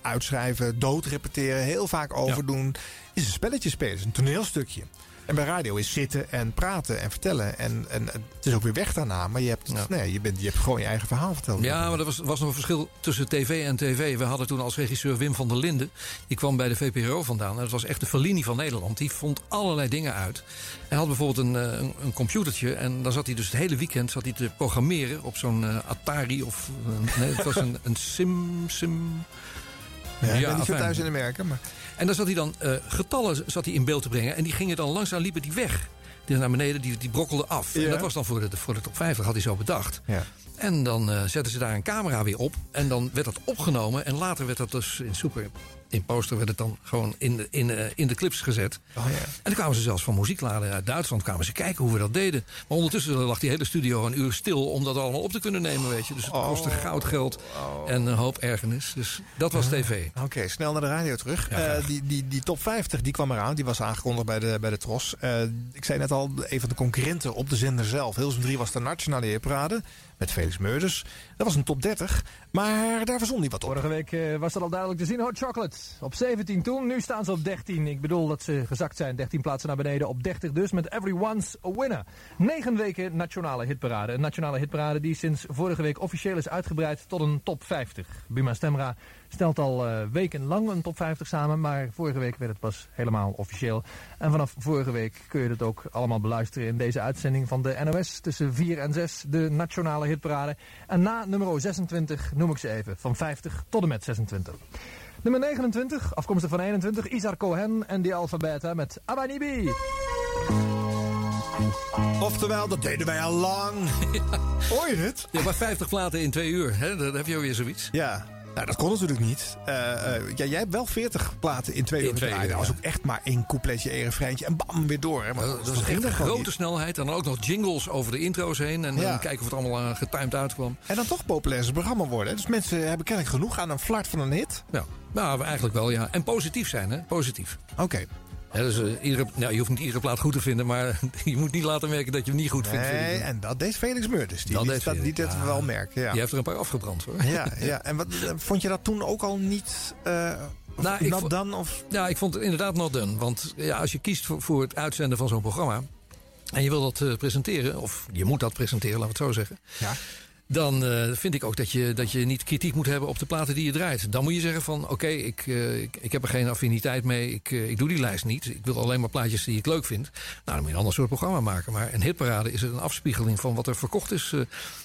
uitschrijven, doodrepeteren, heel vaak overdoen. Is een spelletje spelen, is een toneelstukje. En bij radio is zitten en praten en vertellen. En, en het is ook weer weg daarna. Maar je hebt, nee, je, bent, je hebt gewoon je eigen verhaal verteld. Ja, maar er was, was nog een verschil tussen tv en tv. We hadden toen als regisseur Wim van der Linden. Die kwam bij de VPRO vandaan. En dat was echt de Fellini van Nederland. Die vond allerlei dingen uit. Hij had bijvoorbeeld een, eh, een, een computertje. En dan zat hij dus het hele weekend zat hij te programmeren op zo'n eh, Atari. Of eh, nee, het was een, een Sim... sim Ja, ik ben niet zo thuis in Amerika, maar... En dan zat hij dan eh, getallen zat hij in beeld te brengen. En die gingen dan langzaam liepen die weg. Die naar beneden, die, die brokkelden af. Ja. En dat was dan voor de, voor de top 50, had hij zo bedacht. Ja. En dan eh, zetten ze daar een camera weer op. En dan werd dat opgenomen. En later werd dat dus in super. In poster werd het dan gewoon in de, in, eh, in de clips gezet. Oh, ja. En dan kwamen ze zelfs van muziekladen uit Duitsland kwamen ze kijken hoe we dat deden. Maar ondertussen lag die hele studio een uur stil om dat allemaal op te kunnen nemen, weet je. Dus het kostte goud, geld en een hoop ergernis. Dus dat was tv. Oké, snel naar de radio terug. Eh, die, die, die top 50 die kwam eraan. Die was aangekondigd bij de, bij de Tros. Eh, ik zei net al, een van de concurrenten op de zender zelf. Hilversum 3 was de Nationale Heerparade. Met Felix Meurders. Dat was een top 30. Maar daar verzon hij wat op. Vorige week eh, was dat al duidelijk te zien. Hot Chocolate op 17 toen. Nu staan ze op 13. Ik bedoel dat ze gezakt zijn. 13 plaatsen naar beneden op 30 dus. Met Everyone's a Winner. 9 weken nationale hitparade. Een nationale hitparade die sinds vorige week officieel is uitgebreid tot een top 50. Buma Stemra stelt al eh, wekenlang een top 50 samen. Maar vorige week werd het pas helemaal officieel. En vanaf vorige week kun je het ook allemaal beluisteren in deze uitzending van de NOS. Tussen 4 en 6 de nationale hitparade. En na nummer 26 noem ik ze even. Van 50 tot en met 26. Nummer 29, afkomstig van 21, Isar Cohen en die Alphabeta met Abanibi. Oftewel, dat deden wij al lang. Hoor je het? Ja, maar 50 platen in twee uur, hè? dan heb je weer zoiets. Ja. Nou, dat kon natuurlijk niet. Eh, eh, ja, jij hebt wel 40 platen in twee uur gedraaid. Dat was ja. ook echt maar één coupletje, één refreintje en bam, weer door. Hè. Maar Dat was echt een grote niet. snelheid. En dan ook nog jingles over de intro's heen. En Ja. dan kijken of het allemaal uh, getimed uitkwam. En dan toch populair programma worden. Dus mensen hebben kennelijk genoeg aan een flart van een hit. Ja, nou, eigenlijk wel, ja. En positief zijn, hè? Positief. Oké. Dus, eh, iedere, nou, je hoeft niet iedere plaat goed te vinden, maar je moet niet laten merken dat je hem niet goed vindt. Nee, en dat deed Felix Meurders. Die Dat liet deed dat, ja. wel merken. Ja. Die heeft er een paar afgebrand, hoor. Ja, ja. En wat, eh, vond je dat toen ook al niet eh Nou, ik not vo- done? Of... Ja, ik vond het inderdaad not done. Want ja, als je kiest voor, voor het uitzenden van zo'n programma... en je wil dat presenteren, of je moet dat presenteren, laten we het zo zeggen... Ja. Dan eh, vind ik ook dat je, dat je niet kritiek moet hebben op de platen die je draait. Dan moet je zeggen van, oké, ik, eh, ik, heb er geen affiniteit mee. Ik, eh, ik doe die lijst niet. Ik wil alleen maar plaatjes die ik leuk vind. Nou, dan moet je een ander soort programma maken. Maar een hitparade is een afspiegeling van wat er verkocht is.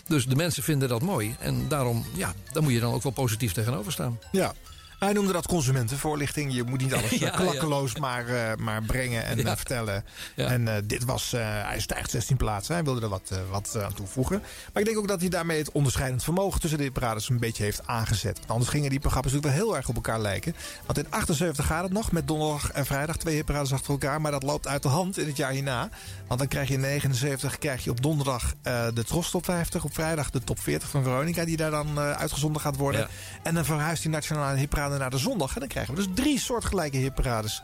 dus de mensen vinden dat mooi. En daarom, ja, daar moet je dan ook wel positief tegenover staan. Ja. Hij noemde dat consumentenvoorlichting. Je moet niet alles eh, Ja, klakkeloos Maar, eh, maar brengen en Ja. eh, vertellen. En dit was, eh, hij stijgt 16 plaatsen. Hij wilde er wat, wat aan toevoegen. Maar ik denk ook dat hij daarmee het onderscheidend vermogen tussen de parades een beetje heeft aangezet. Want anders gingen die programma's natuurlijk wel heel erg op elkaar lijken. Want in 78 gaat het nog met donderdag en vrijdag twee hitparades achter elkaar. Maar dat loopt uit de hand in het jaar hierna. Want dan krijg je in 79 krijg je op donderdag de Tros Top 50. Op vrijdag de Top 40 van Veronica die daar dan uitgezonden gaat worden. En dan verhuist die nationale hitparade naar de zondag. En dan krijgen we dus drie soortgelijke hitparades.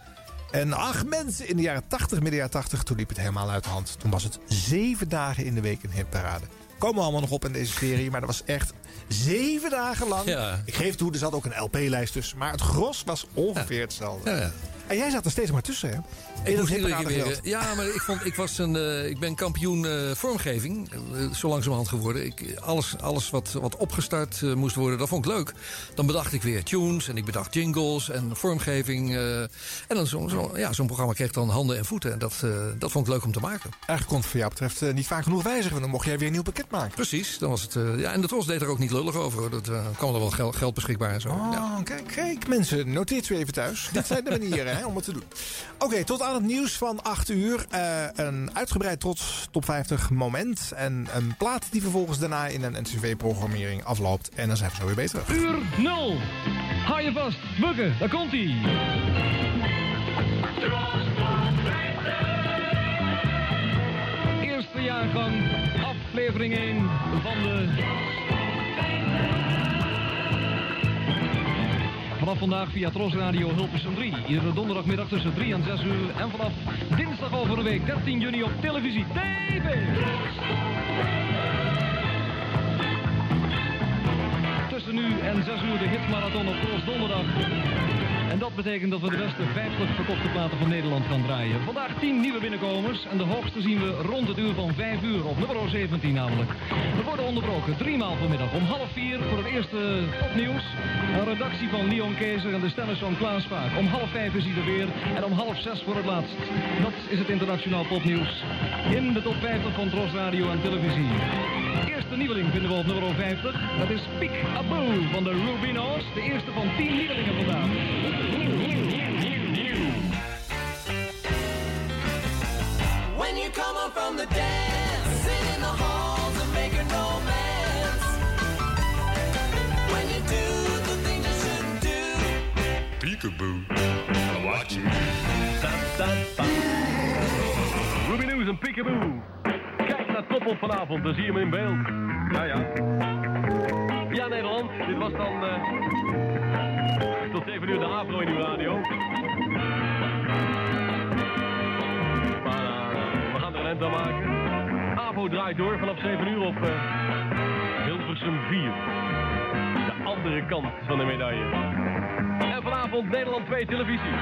En ach mensen, in de jaren 80, midden jaren 80, toen liep het helemaal uit de hand. Toen was het zeven dagen in de week een hitparade. Komen we allemaal nog op in deze serie. Maar dat was echt zeven dagen lang. Ja. Ik geef toe, er zat ook een LP-lijst tussen. Maar het gros was ongeveer hetzelfde. Ja. En jij zat er steeds maar tussen, hè? Ik In moest dat iedere keer weer, ja, maar ik, vond, ik, was een, eh, ik ben kampioen eh, vormgeving, eh, zo langzamerhand geworden. Ik, alles alles wat, wat opgestart moest worden, dat vond ik leuk. Dan bedacht ik weer tunes en ik bedacht jingles en vormgeving. en dan zo'n zo, ja, zo'n programma kreeg dan handen en voeten. En dat, dat vond ik leuk om te maken. Eigenlijk kon het voor jou betreft niet vaak genoeg wijzigen. Want dan mocht jij weer een nieuw pakket maken. Precies, dan was het, ja, en de Tros deed er ook niet lullig over. hoor. Dat kwam er wel geld, geld beschikbaar en zo. Oh, Ja. kijk, kijk, mensen, noteert u even thuis. Dit zijn de manieren hè, om het te doen. Oké, tot aan het nieuws van 8 uur. Eh, een uitgebreid trots top 50 moment. En een plaat die vervolgens daarna in een NCV-programmering afloopt. En dan zijn we zo weer beter. Uur 0. Hou je vast. Bukken, daar komt hij. Eerste jaargang, aflevering 1 van de... Vanaf vandaag via Tros Radio Hilversum 3. Iedere donderdagmiddag tussen 3 en 6 uur. En vanaf dinsdag over een week 13 juni op televisie. TV! Tussen nu en 6 uur de hitmarathon op Tros Donderdag. En dat betekent dat we de beste 50 verkochte platen van Nederland gaan draaien. Vandaag 10 nieuwe binnenkomers en de hoogste zien we rond het uur van 5 uur, op nummer 17 namelijk. We worden onderbroken drie maal vanmiddag om half 4 voor het eerste topnieuws. Een redactie van Leon Kezer en de stemmers van Klaas Vaak. Om half 5 is hij er weer en om half 6 voor het laatst. Dat is het internationaal popnieuws. In de top 50 van Tros Radio en Televisie. Eerste nieuweling vinden we op nummer 50. Dat is Peek Aboo van de Rubino's. De eerste van 10 nieuwelingen vandaag. When you come up from the dance, sit in the halls and make a romance. When you do the things you shouldn't do. Peekaboo. Watch me. Ruby News en Peekaboo. Kijk naar Toppel vanavond, dan zie je hem in beeld. Ja, ja. Ja, Nederland, dit was dan eh, tot 7 uur de Afro in uw radio. We gaan er een aan maken. AVO draait door vanaf 7 uur op eh, Hilversum 4. De andere kant van de medaille. En vanavond Nederland 2 televisie.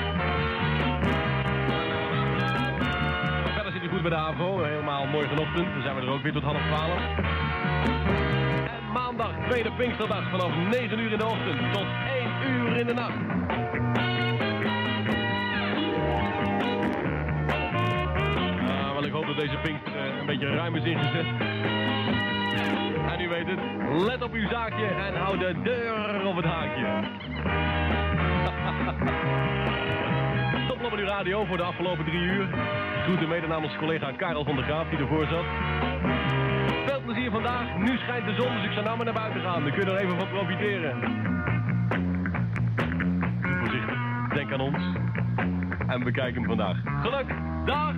Verder zit hij goed bij de AVO. Helemaal morgenochtend. Dan zijn we er ook weer tot half 12. Maandag, tweede Pinksterdag, vanaf 9 uur in de ochtend tot 1 uur in de nacht. Ah, wel, ik hoop dat deze Pinkster eh, een beetje ruim is ingezet. En u weet het, let op uw zaakje en hou de deur op het haakje. Top op uw radio voor de afgelopen drie uur. Groeten mede namens collega Karel van der Graaf die ervoor zat. Vandaag. Nu schijnt de zon, dus ik zou nou maar naar buiten gaan. Dan kun je er even van profiteren. Voorzichtig. Denk aan ons. En bekijk hem vandaag. Geluk. Dag.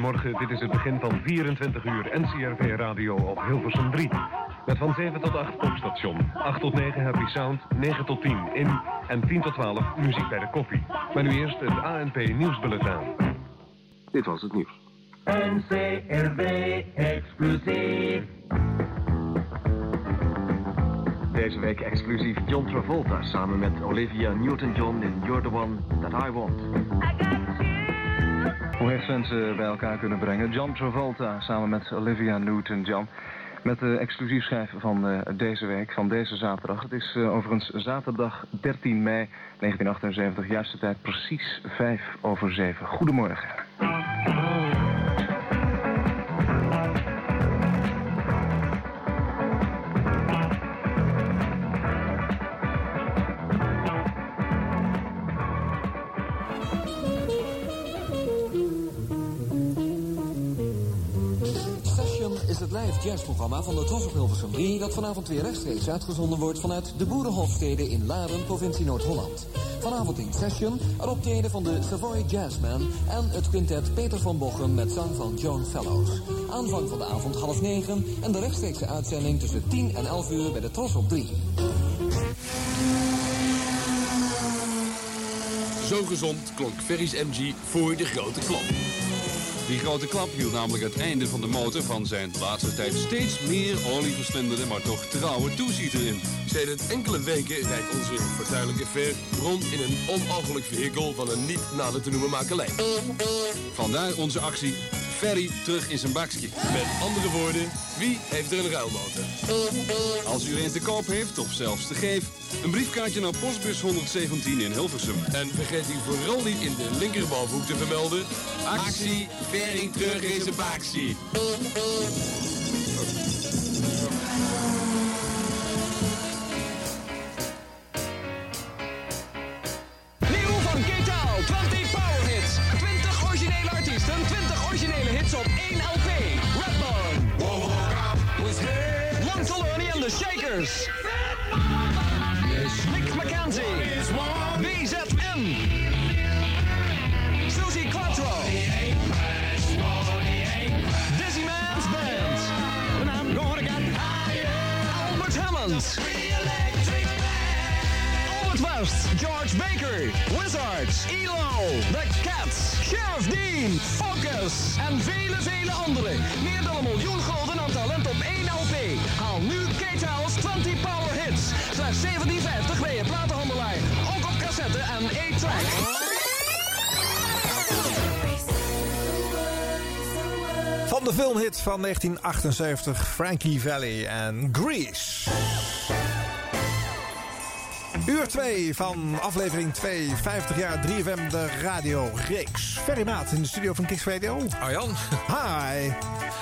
Goedemorgen. Dit is het begin van 24 uur NCRV Radio op Hilversum 3. Met van 7 tot 8 popstation. 8 tot 9 Happy Sound, 9 tot 10 in en 10 tot 12 muziek bij de koffie. Maar nu eerst het ANP Nieuwsbulletin. Dit was het nieuws. NCRV exclusief. Deze week exclusief John Travolta samen met Olivia Newton-John in You're the One That I Want. Hoe heeft mensen bij elkaar kunnen brengen? John Travolta samen met Olivia Newton-John. Met de exclusief schijf van eh, deze week, van deze zaterdag. Het is eh, overigens zaterdag 13 mei 1978. Juiste tijd precies 5 over 7. Goedemorgen. Jazzprogramma van de Tros op Hilversum 3... dat vanavond weer rechtstreeks uitgezonden wordt vanuit de Boerenhofstede in Laren, provincie Noord-Holland. Vanavond in Session, een optreden van de Savoy Jazzman... en het quintet Peter van Bochum met zang van Joan Fellows. Aanvang van de avond half negen en de rechtstreekse uitzending tussen 10 en 11 uur bij de Tros op 3. Zo gezond klonk Ferry's MG voor de grote klap. Die grote klap hield namelijk het einde van de motor van zijn laatste tijd steeds meer olieverslindende, maar toch trouwe toezieter in. Sedert enkele weken rijdt onze fortuinlijke Fer rond in een onafhankelijk vehikel van een niet nader te noemen makelij. Vandaar onze actie Ferry terug in zijn bakje. Met andere woorden, wie heeft er een ruilmotor? Als u er een te koop heeft of zelfs te geef, een briefkaartje naar postbus 117 in Hilversum. En vergeet u vooral niet in de linkerbalhoek te vermelden... Actie Ferry terug in zijn bakje. Shakers. Nick McKenzie. BZN. Susie Quattro. Dizzy Man's Band. And I'm. Albert Hammond. Albert West, George Baker, Wizards, ELO, The Cats, Sheriff Dean, Focus en vele, vele anderen. Meer dan een miljoen gulden Nu K-Towels 20 Power Hits. Slechts 17,50 bij je platenhandelaar. Ook op cassette en 8-track. Van de filmhit van 1978, Frankie Valley en Grease. Uur 2 van aflevering 2, 50 jaar 3FM, de radio-reeks. Ferry Maat in de studio van Kicks Radio. Arjan. Hi.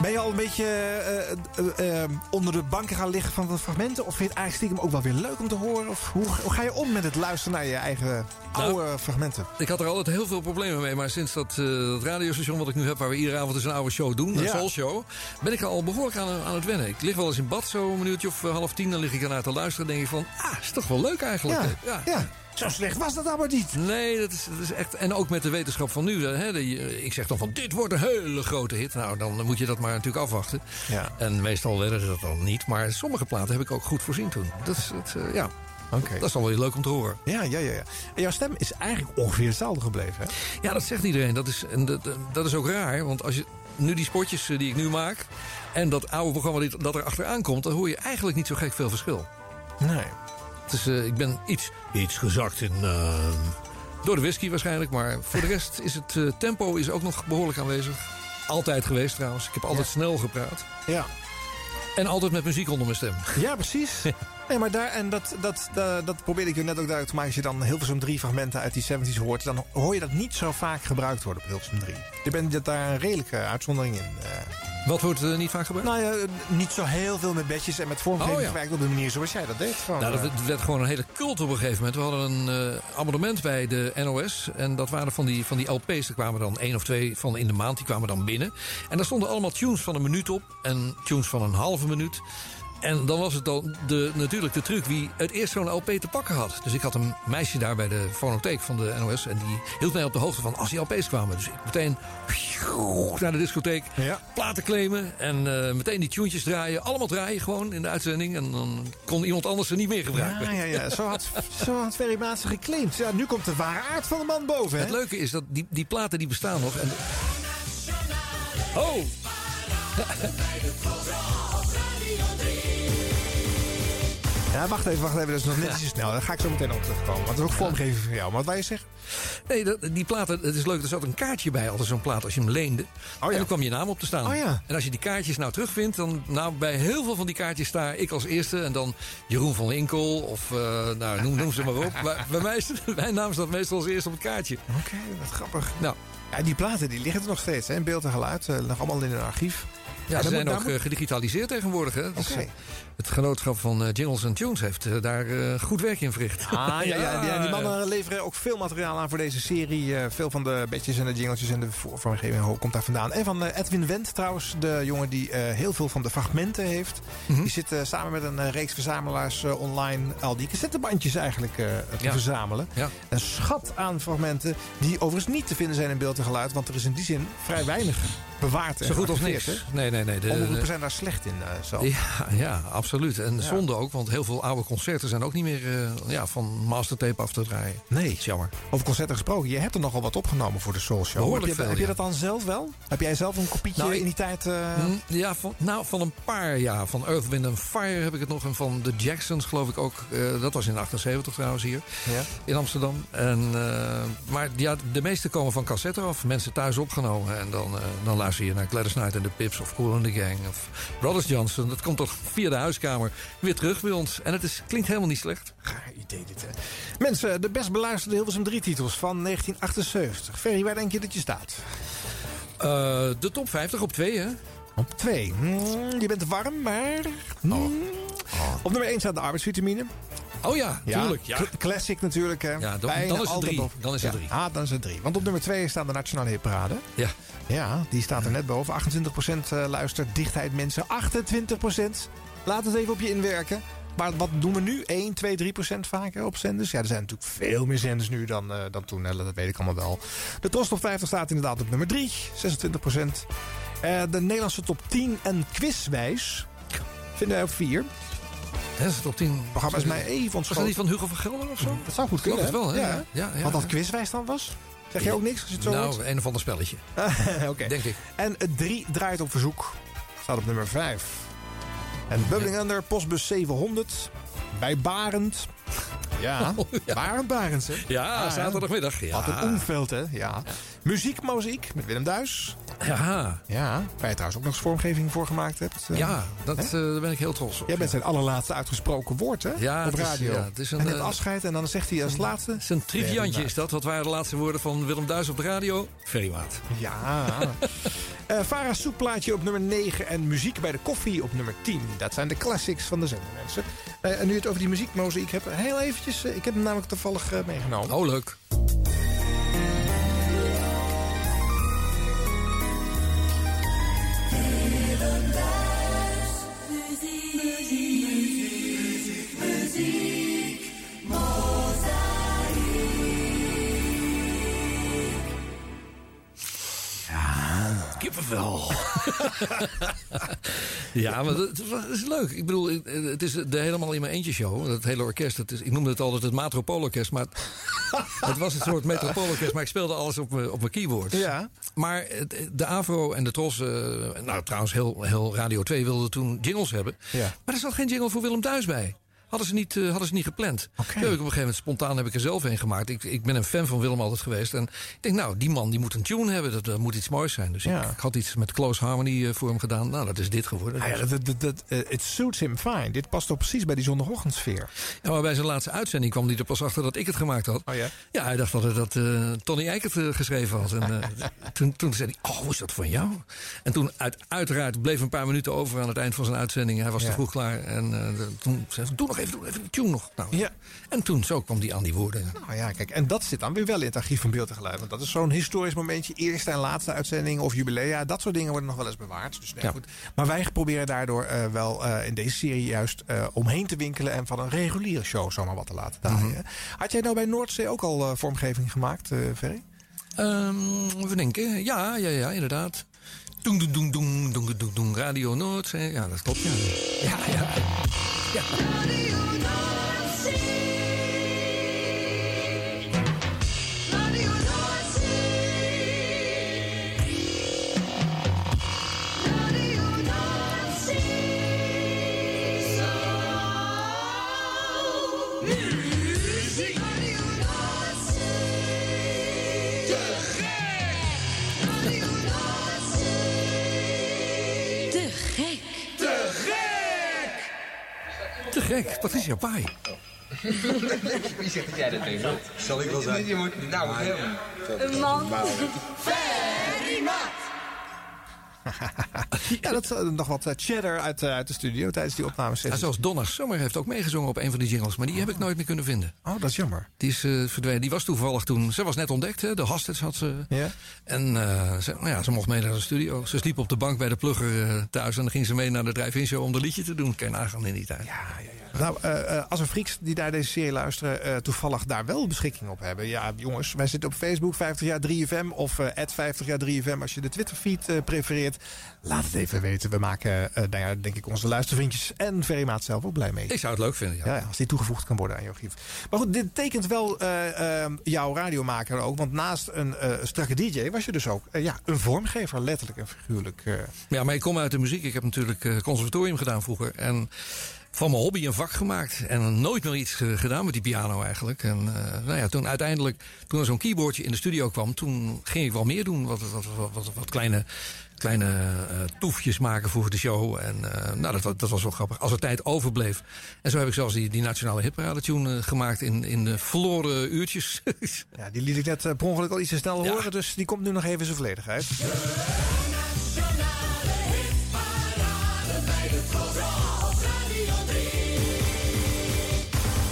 Ben je al een beetje eh, eh, eh, onder de banken gaan liggen van de fragmenten? Of vind je het eigenlijk stiekem ook wel weer leuk om te horen? Of hoe, hoe ga je om met het luisteren naar je eigen oude fragmenten? Ik had er altijd heel veel problemen mee, maar sinds dat, dat radiostation wat ik nu heb, waar we iedere avond een oude show doen, een soul show, ben ik er al behoorlijk aan, aan het wennen. Ik lig wel eens in bad, zo een minuutje of half tien, dan lig ik ernaar te luisteren en denk ik van, ah, is toch wel leuk eigenlijk. Ja, ja. Zo slecht was dat allemaal niet. Nee, dat is, dat is echt. En ook met de wetenschap van nu. Hè, de- ik zeg dan van dit wordt een hele grote hit. Nou, dan moet je dat maar natuurlijk afwachten. Ja. En meestal werden ze dat dan niet. Maar sommige platen heb ik ook goed voorzien toen. Dat is, het, eh, ja. Oké. dat is dan wel weer leuk om te horen. Ja, ja, ja, ja. En jouw stem is eigenlijk ongeveer hetzelfde gebleven, hè? Ja, dat zegt iedereen. Dat is, en dat, dat is ook raar. Want als je nu die spotjes eh, die ik nu maak. en dat oude programma dat er achteraan komt. dan hoor je eigenlijk niet zo gek veel verschil. Nee. Het is, eh, ik ben iets, iets gezakt in. eh, door de whisky waarschijnlijk. Maar voor de rest is het eh, tempo is ook nog behoorlijk aanwezig. Altijd geweest trouwens. Ik heb altijd snel gepraat. Ja. En altijd met muziek onder mijn stem. Ja, precies. Nee, maar daar, en dat, dat, dat, dat probeerde ik je net ook duidelijk te maken. Als je dan Hilversum 3 fragmenten uit die 70s hoort, dan hoor je dat niet zo vaak gebruikt worden op Hilversum 3. Je bent daar een redelijke uitzondering in. Wat wordt eh, niet vaak gebruikt? Nou ja, niet zo heel veel met bedjes en met vormgeving Oh, ja. gewerkt op de manier zoals jij dat deed. Gewoon, Nou, dat eh. werd- werd gewoon een hele cult op een gegeven moment. We hadden een eh, abonnement bij de NOS. En dat waren van die, van die LP's. Er kwamen dan één of twee van in de maand. Die kwamen dan binnen. En daar stonden allemaal tunes van een minuut op. En tunes van een halve minuut. En dan was het dan de, natuurlijk de truc wie het eerst zo'n LP te pakken had. Dus ik had een meisje daar bij de fonotheek van de NOS. En die hield mij op de hoogte van als die LP's kwamen. Dus ik meteen naar de discotheek. Platen claimen. En eh, meteen die tunes draaien. Allemaal draaien gewoon in de uitzending. En dan kon iemand anders ze niet meer gebruiken. Ja, ja, ja. Zo had, zo had Ferry Maat ze geclaimd. Ja, nu komt de ware aard van de man boven, hè? Het leuke is dat die, die platen die bestaan nog. En oh! Ja, wacht even, wacht even. Dat is nog net iets te snel. Daar ga ik zo meteen op terugkomen. Want dat is ook vormgeving voor jou. Maar wat wij zeggen? Nee, dat, die platen, het is leuk, er zat een kaartje bij, altijd zo'n plaat, als je hem leende. En dan kwam je naam op te staan. Oh ja. En als je die kaartjes nou terugvindt, dan nou, bij heel veel van die kaartjes sta ik als eerste. En dan Jeroen van Inkel, of eh, nou, noem, noem ze maar op. Maar bij mij, mijn naam staat meestal als eerste op het kaartje. Oké, wat grappig. Nou. Ja, die platen die liggen er nog steeds, hè? In beeld en geluid. eh, nog allemaal in een archief. Ja, ze zijn ook eh, gedigitaliseerd tegenwoordig. Hè? Dus, Oké. Het genootschap van eh, Jingles and Tunes heeft eh, daar eh, goed werk in verricht. Ah, ja, ja, die, die mannen leveren ook veel materiaal aan voor deze serie. Eh, veel van de bedjes en de jingletjes en de vormgeving komt daar vandaan. En van Edwin Wendt trouwens, de jongen die eh, heel veel van de fragmenten heeft. Mhm. Die zit samen met een reeks verzamelaars online al die cassettebandjes eigenlijk eh, te Ja. verzamelen. Ja. Een schat aan fragmenten die overigens niet te vinden zijn in beeld en geluid. Want er is in die zin vrij weinig bewaard. Zo goed als niks. hè? Nee, nee, nee. de- Omroepen de- zijn daar slecht in. eh, zo. Ja, ja, absoluut. En Ja. zonde ook, want heel veel oude concerten zijn ook niet meer eh, ja, van mastertape af te draaien. Nee. Dat is jammer. Over concerten gesproken, je hebt er nogal wat opgenomen voor de Soul Show. Behoorlijk heb je, veel, heb je dat dan zelf wel? Heb jij zelf een kopietje Nou, in die tijd? eh, Hm, Ja, van, nou, van een paar, ja. Van Earth, Wind and Fire heb ik het nog. En van de Jacksons geloof ik ook. eh, dat was in 78 trouwens hier. Ja. In Amsterdam. En, maar ja, de meeste komen van cassette af. Mensen thuis opgenomen. En dan, dan luister je naar Gladys Knight en de Pips. Of Cool and the Gang. Of Brothers Johnson. Dat komt toch via de huiskamer weer terug bij ons. En het is, klinkt helemaal niet slecht. Gaar idee dit, hè. Mensen, de best beluisterde Hilversum 3 titels van 1978. Ferry, waar denk je dat je staat? Eh, de top 50 op 2, hè? Op 2. je bent warm, maar... hmm. Op nummer 1 staat de arbeidsvitamine. Oh ja, tuurlijk. Ja. cl- Classic natuurlijk. Hè. Ja, dan- is het altijd drie. op- Dan is het drie. Ja, dan is het 3. Want op nummer 2 staat de Nationale Hitparade. Ja. Ja, die staat er net boven. 28% eh, luistert. Dichtheid mensen. 28%. Laat het even op je inwerken. Maar wat doen we nu? 1, 2, 3 procent vaker op zenders? Ja, er zijn natuurlijk veel meer zenders nu dan, eh, dan toen. hè. Dat weet ik allemaal wel. De Tros Top 50 staat inderdaad op nummer 3. 26 procent. de Nederlandse top 10 en quizwijs vinden wij op 4. Dat is top 10. Het programma is mij even Was ontschoten. dat niet van Hugo van Gelder of zo? Dat zou goed kunnen. Geloof het wel, hè? Ja. Ja, ja, Wat dat quizwijs dan was? Zeg je ook niks als je het zo Nou, hoort? een of ander spelletje. Oké. Denk ik. En het 3 draait op verzoek. Staat op nummer 5. En Bubbling Under, postbus 700. Bij Barend. Ja, Barend Barends, hè? Ja, zaterdagmiddag. Ja. Wat een omveld, hè? Ja. Muziekmozaïek met Willem Duis. Ja. Ja, waar je trouwens ook nog eens vormgeving voor gemaakt hebt. eh. Ja, dat, eh, daar ben ik heel trots op. Jij bent zijn allerlaatste uitgesproken woord, hè? Ja, op het is- radio. ja, het is een, en het eh, afscheid en dan zegt hij als laatste... Het is een triviantje is dat. Wat waren de laatste woorden van Willem Duis op de radio? Veewaard. Ja. Eh Farah Soepplaatje op nummer 9 en Muziek bij de Koffie op nummer 10. Dat zijn de classics van de zender, mensen. Eh, en nu het over die muziekmozaïek hebt, heel eventjes. ik heb hem namelijk toevallig meegenomen. Oh, leuk. back. Kippenvel. ja, maar dat, dat is leuk. Ik bedoel, het is de helemaal in mijn eentje show. Dat hele orkest. Dat is, ik noemde het altijd het Matropoolorkest. Maar het, het was een soort Metropoolorkest. Maar ik speelde alles op, mijn- op mijn keyboard. Ja. Maar het- de Avro en de Tros... eh, nou, trouwens, heel, heel Radio 2 wilde toen jingles hebben. Ja. Maar er zat geen jingle voor Willem Duis bij. Hadden ze niet, eh, hadden ze niet gepland. Toen heb ik op een gegeven moment spontaan heb ik er zelf een gemaakt. Ik, ik ben een fan van Willem altijd geweest. En ik denk, nou, die man die moet een tune hebben. Dat, dat moet iets moois zijn. Dus Ja. ik, ik had iets met Close Harmony eh, voor hem gedaan. Nou, dat is dit geworden. Ah ja, dat, dat, dat, eh, it suits him fine. Dit past toch precies bij die zondagochtendsfeer. Ja, maar bij zijn laatste uitzending kwam hij er pas achter dat ik het gemaakt had. Oh ja? Ja, hij dacht dat, dat Tony Eikert geschreven had. En toen, toen zei hij, oh, hoe is dat van jou? En toen uit, uiteraard bleef een paar minuten over aan het eind van zijn uitzending. Hij was Ja. te vroeg klaar. En de- toen zei hij, doe nog even, doe even die tune nog. Nou, Ja. En toen, zo kwam hij aan die woorden. Nou ja, kijk, en dat zit dan weer wel in het archief van Beeld en Geluid. Want dat is zo'n historisch momentje. Eerste en laatste uitzending of jubilea. Dat soort dingen worden nog wel eens bewaard. Dus nee, Ja. goed. Maar wij proberen daardoor eh, wel eh, in deze serie juist eh, omheen te winkelen... en van een reguliere show zomaar wat te laten draaien. Mhm. Had jij nou bij Noordzee ook al vormgeving gemaakt, Ferry? Even denken. Ja, ja, ja, inderdaad. Doeng, doeng, doeng, doeng, doeng, doeng, doeng, Radio Noordzee. Ja, dat klopt, ja. Ja, ja. Ja. Gek, Patricia Pai. Wie zegt dat jij dat tegen? Zal ik wel zijn? Je moet nou hebben. Een man. ja, dat is eh, nog wat eh, cheddar uit, eh, uit de studio tijdens die opnames. Ja, zoals Donna Summer heeft ook meegezongen op een van die jingles. Maar die heb ik nooit meer kunnen vinden. Oh, dat is jammer. Die is verdwenen. Die was toevallig toen... Ze was net ontdekt, hè? De Hostess had ze. Ja. En ze, nou ja, ze mocht mee naar de studio. Ze sliep op de bank bij de plugger thuis. En dan ging ze mee naar de drive-in show om de liedje te doen. Kan je nagaan in die tijd. Nou, eh, eh, als er freaks die naar deze serie luisteren... toevallig daar wel beschikking op hebben. Ja, jongens, wij zitten op Facebook 50 jaar 3FM... of eh 50 jaar 3FM als je de Twitterfeed eh, Laat het even weten. We maken, eh nou ja, denk ik, onze luistervriendjes en Ferry Maat zelf ook blij mee. Ik zou het leuk vinden, ja. Ja, als die toegevoegd kan worden aan jouw archief. Maar goed, dit tekent wel eh, eh, jouw radiomaker ook. Want naast een strakke DJ was je dus ook ja, een vormgever, letterlijk en figuurlijk. Ja, maar ik kom uit de muziek. Ik heb natuurlijk conservatorium gedaan vroeger. En van mijn hobby een vak gemaakt. En nooit meer iets gedaan met die piano eigenlijk. En nou ja, toen uiteindelijk, toen er zo'n keyboardje in de studio kwam... toen ging ik wel meer doen. Wat, wat, wat kleine, kleine eh, toefjes maken voor de show. En eh, nou, dat, dat was wel grappig. Als er tijd overbleef. En zo heb ik zelfs die, die nationale hitparade tune eh, gemaakt... in, in de verloren uurtjes. Ja, die liet ik net per ongeluk al iets te snel horen. Dus die komt nu nog even zijn volledigheid.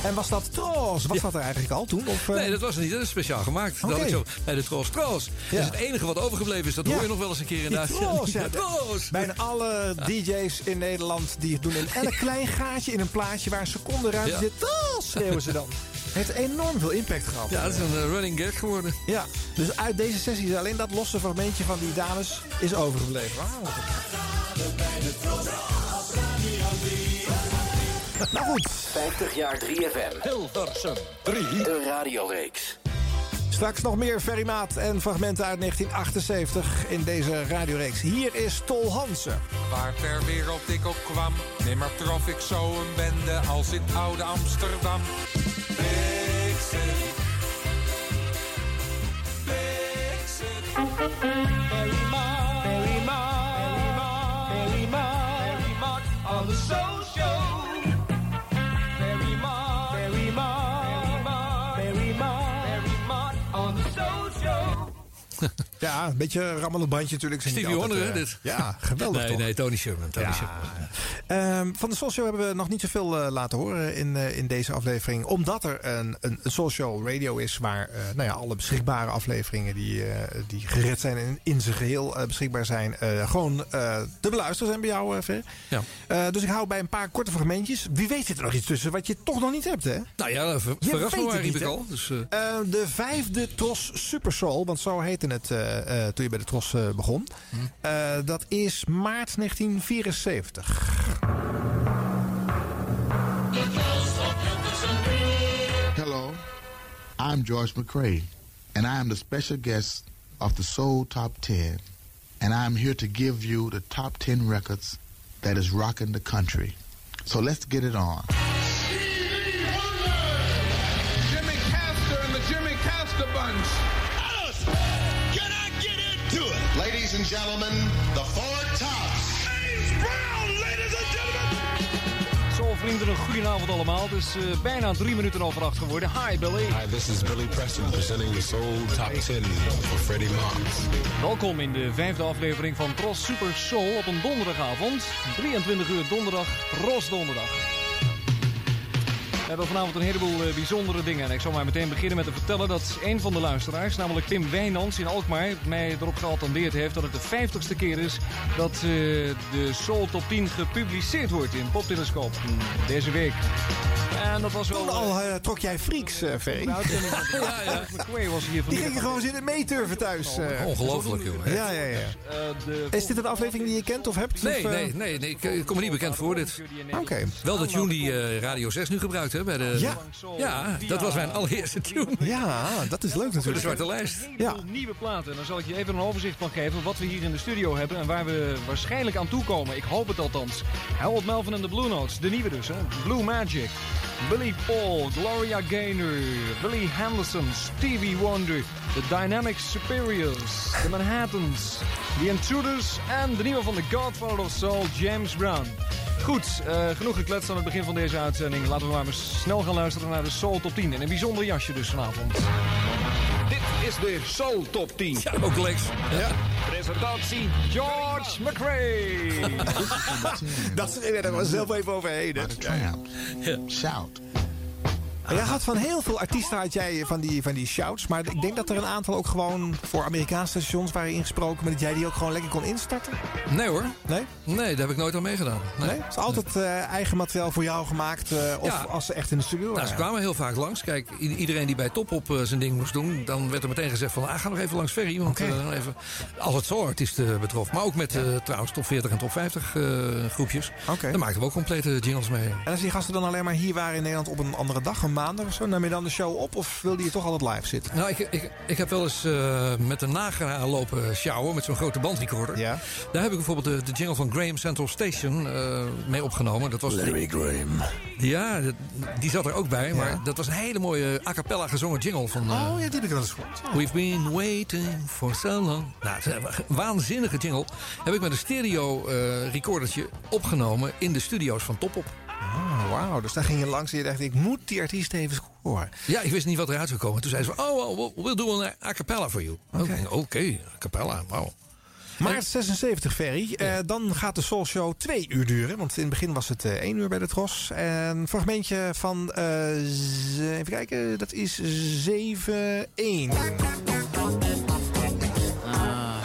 En was dat Tros? Was dat er eigenlijk al toen? Of, eh? Nee, dat was het niet. Dat is speciaal gemaakt. Dat had ik zo bij de Tros Tros. Ja. Dat is het enige wat overgebleven is. Dat Ja. hoor je nog wel eens een keer in. Tros, ja. Bijna alle DJ's in Nederland die doen in elk klein gaatje in een plaatje waar een seconde ruimte Ja. zit. Tros, schreeuwen ze dan. Het heeft enorm veel impact gehad. Ja, dat is een eh, running gag geworden. Ja, dus uit deze sessie is alleen dat losse fragmentje van die dames is overgebleven. Wauw. Nou goed. 50 jaar 3FM. Hilversum 3. De radioreeks. Straks nog meer Ferrymaat en fragmenten uit 1978 in deze radioreeks. Hier is Tol Hansen. Waar ter wereld ik ook kwam, nimmer trof ik zo een bende als in oude Amsterdam. Ja, een beetje rammelend bandje natuurlijk. Stevie Wonder, hè, eh, dit? Ja, geweldig Nee, toch? nee, Tony Sherman. Tony Ja. Sherman. Ehm, van de Soul Show hebben we nog niet zoveel eh, laten horen in, eh, in deze aflevering. Omdat er een, een, een Soul Show radio is waar nou ja, alle beschikbare afleveringen die, die gered zijn en in zijn geheel eh, beschikbaar zijn, gewoon te beluisteren zijn bij jou, Ver. Ja. Dus ik hou bij een paar korte fragmentjes. Wie weet zit er nog iets tussen wat je toch nog niet hebt, hè? Nou ja, ver, verras me al. Dus, de vijfde Tros Super Soul, want zo heette het toen je bij de Tros eh, begon. Eh, dat is maart 1974. Hello, I'm George McCrae, and I am the special guest of the Soul Top 10. And I'm here to give you the top 10 records that is rocking the country. So let's get it on. Jimmy Castor and the Jimmy Castor Bunch. Ladies and gentlemen, the Four Tops. James Brown, ladies and gentlemen. Soulvrienden, een goedenavond allemaal. Het is eh, bijna drie minuten over acht geworden. Hi Billy. Hi, this is Billy Preston presenting the Soul Top 10 for Freddie Marks. Welkom in de vijfde aflevering van Tros Super Soul op een donderdagavond. 23 uur donderdag, Tros Donderdag. We hebben vanavond een heleboel eh, bijzondere dingen. En ik zal maar meteen beginnen met te vertellen dat een van de luisteraars, namelijk Tim Wijnands in Alkmaar, mij erop geattendeerd heeft dat het de vijftigste keer is dat eh, de Soul Top 10 gepubliceerd wordt in Poptelescoop deze week. En dat was wel... Toen al eh, trok jij freaks, eh Ferry. ja, ja. McQuay was hier Die gingen gewoon zitten meeturven thuis. eh. Ongelooflijk, joh. Ja, ja, ja. Is dit een aflevering die je kent of hebt? Nee, of, nee, nee, nee, ik ik kom me niet bekend voor dit. Oké. Wel die eh, Radio 6 nu gebruikt, hè? Bij de, Ja. ja, dat was mijn allereerste tune. Ja, dat is leuk Voor de natuurlijk. zwarte lijst. Ja. nieuwe platen. En dan zal ik je even een overzicht van geven wat we hier in de studio hebben en waar we waarschijnlijk aan toe komen. Ik hoop het althans. Harold Melvin en de Blue Notes, de nieuwe dus, hè? Blue Magic. Billy Paul, Gloria Gaynor, Billy Henderson, Stevie Wonder, The Dynamic Superiors, The Manhattans, The Intruders en de nieuwe van de Godfather of Soul, James Brown. Goed, eh, genoeg gekletst aan het begin van deze uitzending. Laten we maar eens snel gaan luisteren naar de Soul Top 10. In een bijzonder jasje dus vanavond. Dit is de Soul Top 10. Ja, ook Lex. Ja. Presentatie George McRae. Dat is er was zelf even overheen. hè. Shout. Jij had van heel veel artiesten had jij van die, van die shouts. Maar ik denk dat er een aantal ook gewoon voor Amerikaanse stations waren ingesproken. Maar dat jij die ook gewoon lekker kon instarten. Nee hoor. Nee? Nee, daar heb ik nooit aan meegedaan. Nee. Nee? Het is altijd eh, eigen materiaal voor jou gemaakt. eh, of Ja. als ze echt in de studio Nou, waren. ze kwamen heel vaak langs. Kijk, iedereen die bij Top op eh, zijn ding moest doen, dan werd er meteen gezegd van, ah, ga nog even langs Ferry. Want even, als het soul-artiesten betrof. Maar ook met eh, trouwens top 40 en top 50 eh, groepjes. Oké. Daar maakten we ook complete jingles mee. En als die gasten dan alleen maar hier waren in Nederland op een andere dag, een maandag of zo, nam je dan de show op of wilde je toch altijd live zitten? Nou, ik, ik, ik heb wel eens eh, met een nagra lopen sjouwen met zo'n grote bandrecorder. Ja. Daar heb ik bijvoorbeeld de, de jingle van Graham Central Station eh, mee opgenomen. Dat was Larry Graham. Ja, die zat er ook bij. Maar dat was een hele mooie a cappella gezongen jingle van... eh, Oh ja, die heb ik wel eens gehoord. ja. We've been waiting for so long. Nou, het is een waanzinnige jingle. Heb ik met een stereo eh, recordertje opgenomen in de studio's van Top Op. Ah, wauw. Dus daar ging je langs en je dacht, ik moet die artiest even horen. Ja, ik wist niet wat eruit zou komen. Toen zei ze van, oh, well, we'll do an a cappella for you. Oké, Oké, a cappella, wauw. Maart 76, Ferry. Eh, dan gaat de Soul Show twee uur duren. Want in het begin was het eh, één uur bij de Tros. En een fragmentje van, eh, even kijken, dat is 7-1.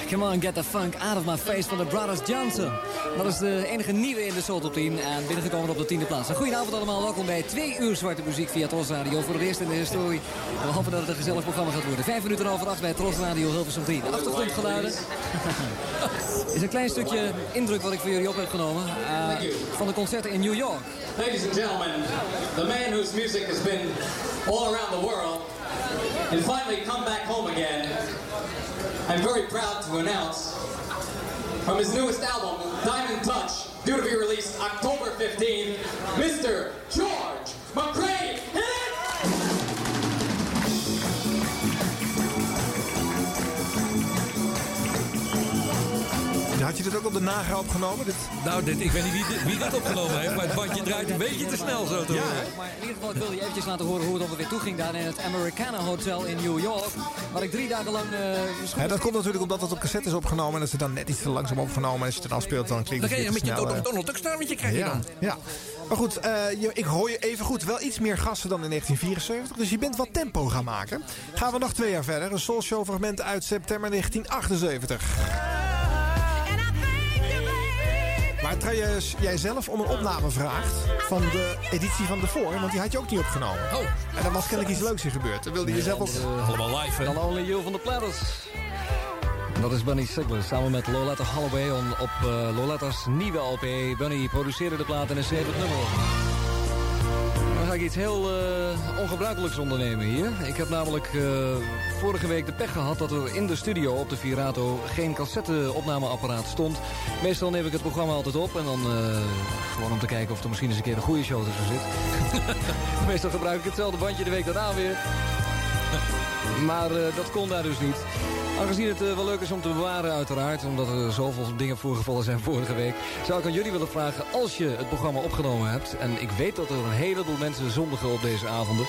Come on, get the funk out of my face van de Brothers Johnson. Dat is de enige nieuwe in de Soul Top 10 en binnengekomen op de tiende plaats. Goedenavond allemaal, welkom bij twee uur zwarte muziek via Tros Radio. Voor het eerst in de historie. En we hopen dat het een gezellig programma gaat worden. Vijf minuten over acht bij Tros Radio Hilversum 3. De achtergrondgeluiden. is een klein stukje indruk wat ik voor jullie op heb genomen. eh, van de concerten in New York. Ladies and gentlemen, the man whose music has been all around the world and finally come back home again. I'm very proud to announce from his newest album, Diamond Touch, due to be released October 15th, Mr. George McRae. Ook op de nagra opgenomen? Dit... Nou, dit, ik weet niet wie, dit- wie dit opgenomen heeft, maar het bandje draait een beetje te snel zo te Ja, horen. Maar in ieder geval, ik wil je eventjes laten horen hoe het ongeveer toe ging daar in het Americana Hotel in New York. Waar ik drie dagen lang... eh, Ja, dat komt natuurlijk omdat het op cassette is opgenomen en dat het dan net iets te langzaam opgenomen. En als je het dan afspeelt, dan klinkt Dan het krijg je een beetje Donald, eh. Donald Duck staartje krijg je Ja, dan. ja. Maar goed, eh, je, ik hoor je even goed. Wel iets meer gasten dan in 1974. Dus je bent wat tempo gaan maken. Gaan we nog twee jaar verder. Een Soul Show fragment uit september 1978. Waar trouw je jij zelf om een opname vraagt van de editie van voor, want die had je ook niet opgenomen. Oh. En dan was kennelijk iets leuks in gebeurd. Dan wilde je zelf ook... Allemaal live, hè? Dan Only You van de Platters. Dat is Bunny Sigler samen met Loletta Holloway on- op eh, Loletta's nieuwe LP. Bunny produceerde de plaat en is schreef het nummer ga ik iets heel eh, ongebruikelijks ondernemen hier. Ik heb namelijk eh, vorige week de pech gehad dat er in de studio op de Virato geen cassette-opnameapparaat stond. Meestal neem ik het programma altijd op en dan eh, gewoon om te kijken of er misschien eens een keer een goede show tussen zit. Meestal gebruik ik hetzelfde bandje de week daarna weer. Maar eh, dat kon daar dus niet. Aangezien het eh, wel leuk is om te bewaren uiteraard... omdat er zoveel dingen voorgevallen zijn vorige week... zou ik aan jullie willen vragen, als je het programma opgenomen hebt... en ik weet dat er een heleboel mensen zondigen op deze avonden...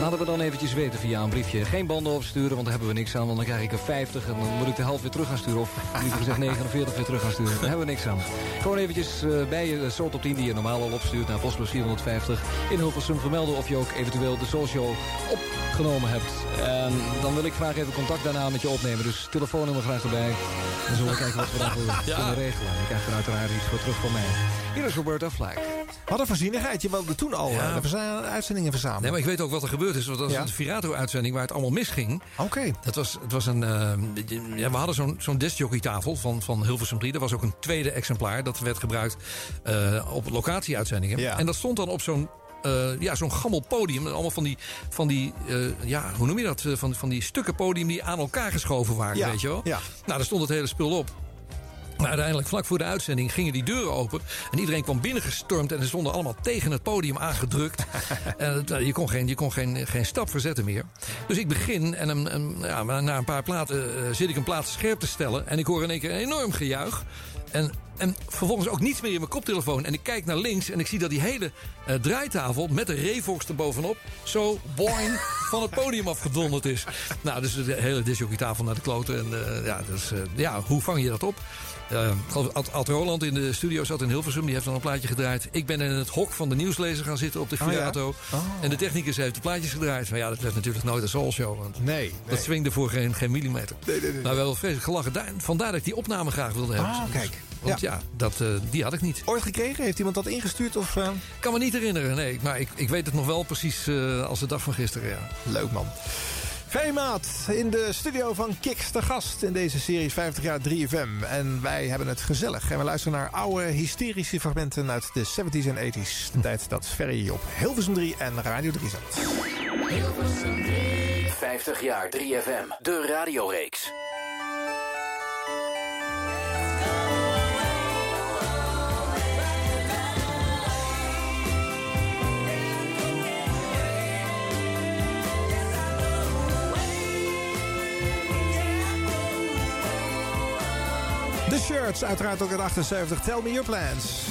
Laten we dan eventjes weten via een briefje. Geen banden opsturen, want daar hebben we niks aan. Want dan krijg ik er 50 en dan moet ik de helft weer terug gaan sturen. Of liever gezegd 49 weer terug gaan sturen. Daar hebben we niks aan. Gewoon eventjes eh, bij je Soul Top 10 die je normaal al opstuurt naar postbus 450 in Hilversum vermelden of je ook eventueel de Soul Show opgenomen hebt. En dan wil ik graag even contact daarna met je opnemen. Dus telefoonnummer graag erbij. En zullen we kijken wat we daarvoor Ja. kunnen regelen. Je krijgt er uiteraard iets voor terug van mij. Hier is Roberta Flack. Wat een voorzienigheid. Je wilde toen al Ja. eh, de uitzendingen verzamelen. Nee, maar ik weet ook wat er gebeurd is. Want dat was Ja. een Virato-uitzending waar het allemaal misging. Oké. Dat was, het was een, eh, ja, we hadden zo'n zo'n discjockeytafel van, van Hilversum 3. Er was ook een tweede exemplaar. Dat werd gebruikt eh, op locatieuitzendingen. Ja. En dat stond dan op zo'n eh, ja, zo'n gammel podium. Allemaal van die, van die eh, ja, hoe noem je dat? Eh, Van, van die stukken podium die aan elkaar geschoven waren, Ja, weet je wel? ja. Nou, daar stond het hele spul op. Maar uiteindelijk, vlak voor de uitzending, gingen die deuren open. En iedereen kwam binnengestormd. En ze stonden allemaal tegen het podium aangedrukt. en je kon, geen, je kon geen, geen stap verzetten meer. Dus ik begin en een, een- ja, na een paar platen zit ik een plaat scherp te stellen. En ik hoor in één keer een enorm gejuich. En, en vervolgens ook niets meer in mijn koptelefoon. En ik kijk naar links en ik zie dat die hele eh, draaitafel... met de Revox erbovenop zo boing van het podium afgedonderd is. Nou, dus de hele disjockeytafel naar de kloten. En eh, ja, dus, ja, hoe vang je dat op? Geloof Ad, Ad Roland in de studio zat in Hilversum. Die heeft dan een plaatje gedraaid. Ik ben in het hok van de nieuwslezer gaan zitten op de Oh, ja? Fiato. Oh. En de technicus heeft de plaatjes gedraaid. Maar ja, dat werd natuurlijk nooit een soulshow. Want Nee, dat swingde voor geen, geen millimeter. Nee, nee, nee. Maar wel vreselijk gelachen. Daar, vandaar dat ik die opname graag wilde hebben. Ah, kijk. Want ja, dat, eh, die had ik niet. Ooit gekregen? Heeft iemand dat ingestuurd? Of, eh? Ik kan me niet herinneren, nee. Maar ik, ik weet het nog wel precies als de dag van gisteren, ja. Leuk man. Veemaat in de studio van Kiks de gast in deze serie 50 jaar 3FM. En wij hebben het gezellig. En we luisteren naar oude hysterische fragmenten uit de 70s en 80s. De tijd dat Ferry op Hilversum 3 en Radio 3 zat. 50 jaar 3FM, de radioreeks. Shirts, uiteraard ook in 78. Tell me your plans.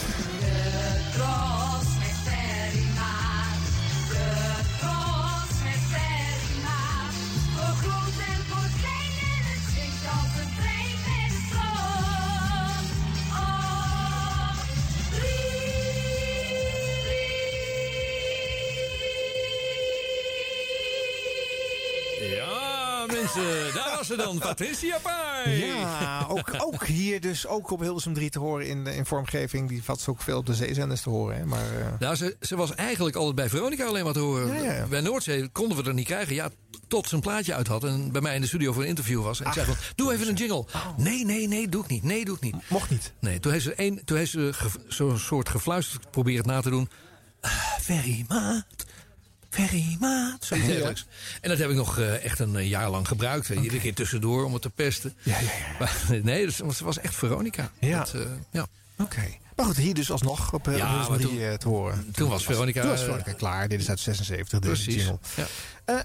Ja, mensen, daar was ze dan, Patricia Pai. Ja, ook, ook hier dus ook op Hilversum 3 te horen in, in vormgeving. Die valt ook veel op de zeezenders te horen. Hè? Maar, eh, Nou, ze, ze was eigenlijk altijd bij Veronica alleen maar te horen. Ja, ja. Bij Noordzee konden we er niet krijgen. Ja, tot ze een plaatje uit had en bij mij in de studio voor een interview was. En ik zei van, doe even een jingle. Nee, nee, nee, doe ik niet. Nee, doe ik niet. Mocht niet. Nee, toen heeft ze, een, toen heeft ze zo'n soort gefluisterd proberen na te doen. Ah, Ferry Maat, Ferry Maat, zoiets Ja. dergelijks. En dat heb ik nog eh, echt een eh, jaar lang gebruikt. hè. Iedere keer tussendoor om het te pesten. Ja, ja, Maar, nee, dus, ze was echt Veronica. Ja. Dat, eh, ja. Oké. Maar goed, hier dus alsnog op Ja, Hilversum maar 3 toen- eh, te horen. toen was Veronica, Toen was Veronica klaar. Dit is uit 76, deze Precies. jingle. Ja.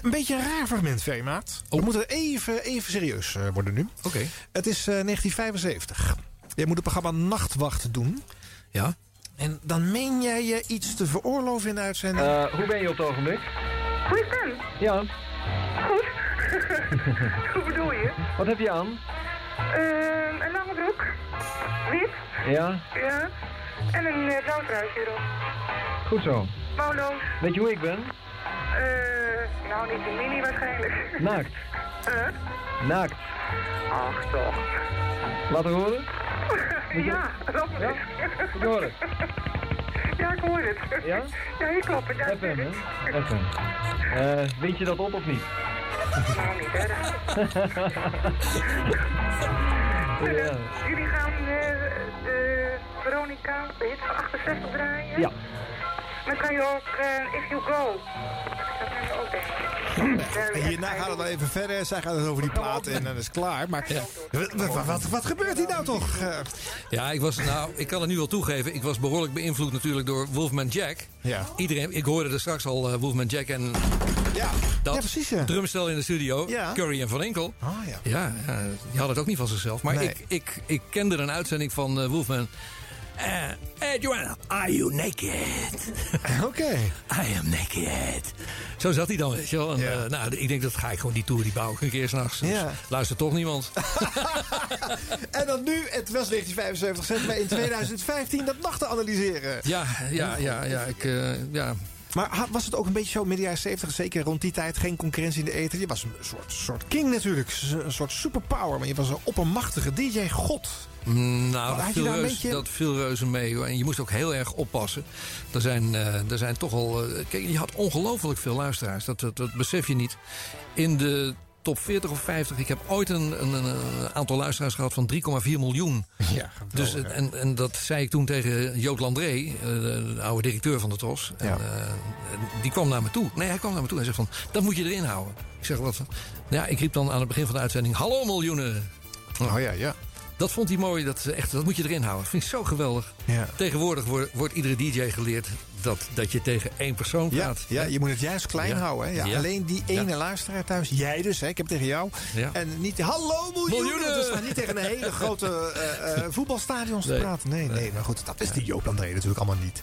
Een beetje een raar fragment, Veemaat. We moeten even, even serieus worden nu. Oké. Het is eh, 1975. Jij moet het programma Nachtwacht doen. Ja. En dan meen jij je iets te veroorloven in de uitzending? Eh, hoe ben je op het ogenblik? Goeie stem. Ja. Goed. Hoe bedoel je? Wat heb je aan? Ehm, een lange broek. Wit. Ja, Ja. En een uh, blauw truitje erop. goed zo. Mouwloos. Weet je hoe ik ben? Eh, nou, niet in mini waarschijnlijk. Naakt. Eh? Naakt. Ach, toch. Laten horen? ja, dat Ja? Moet je horen? Ja, ik hoor het. Ja? Ja, hier kloppen. Ja, Even, hè? Even. Eh, wind je dat op of niet? Nou, niet erg. Ja. Jullie gaan eh, de Veronica, de hit van 68 draaien? Ja. Dan kan je ook eh, If You Go. Dat kan je ook denken. Hierna gaat het wel even verder. Zij gaat het over die plaat en dan is het klaar. Maar wat, wat, wat, gebeurt hier nou toch? Eh, Ja, ik was, nou, ik kan het nu wel toegeven. Ik was behoorlijk beïnvloed natuurlijk door Wolfman Jack. Ja. Iedereen, ik hoorde er straks al eh, Wolfman Jack en ja. dat Ja, precies, ja. drumstel in de studio. Ja. Curry en Van Enkel. Ah, ja. Ja, ja, die hadden het ook niet van zichzelf. Maar Nee. ik, ik, ik kende een uitzending van eh, Wolfman. Eh hey Joanna, are you naked? Oké. I am naked. Zo zat hij dan, weet je wel. En, Ja. eh, nou, ik denk dat ga ik gewoon die tour, die bouw ik een keer s'nachts. Dus Ja. luistert toch niemand. En dan nu, het was 1975, zetten wij in 2015 dat te analyseren. Ja, ja, ja, ja. Ik, eh, ja. Maar was het ook een beetje zo midden jaren 70, zeker rond die tijd, geen concurrentie in de eten? Je was een soort, soort king natuurlijk, een soort superpower, maar je was een oppermachtige DJ-god. Mm, Nou, dat viel, beetje- dat viel reuze mee. Hoor. En je moest ook heel erg oppassen. Er zijn, eh, er zijn toch al... eh, kijk, je had ongelooflijk veel luisteraars. Dat, dat, dat besef je niet. In de top 40 of 50... Ik heb ooit een, een, een aantal luisteraars gehad van 3,4 miljoen. Ja, Dus, en, en dat zei ik toen tegen Joop Landré, eh, de oude directeur van de TROS. En, Ja. die kwam naar me toe. Nee, hij kwam naar me toe. Hij zegt van, dat moet je erin houden. Ik zeg, wat? Ja, ik riep dan aan het begin van de uitzending... Hallo miljoenen. Oh ja, ja. Dat vond hij mooi. Dat, echt, dat moet je erin houden. Dat vind ik zo geweldig. Ja. Tegenwoordig wordt, wordt iedere DJ geleerd dat, dat je tegen één persoon Ja, praat. ja, je moet het juist klein Ja. houden. Hè? Ja, Ja. Alleen die ene luisteraar thuis, jij dus, hè? ik heb tegen jou. Ja. En niet, hallo miljoenen! Miljoenen! Dus maar niet tegen een hele grote eh, eh, voetbalstadions te Nee. praten. Nee, nee, maar goed, dat is die Joop André natuurlijk allemaal niet.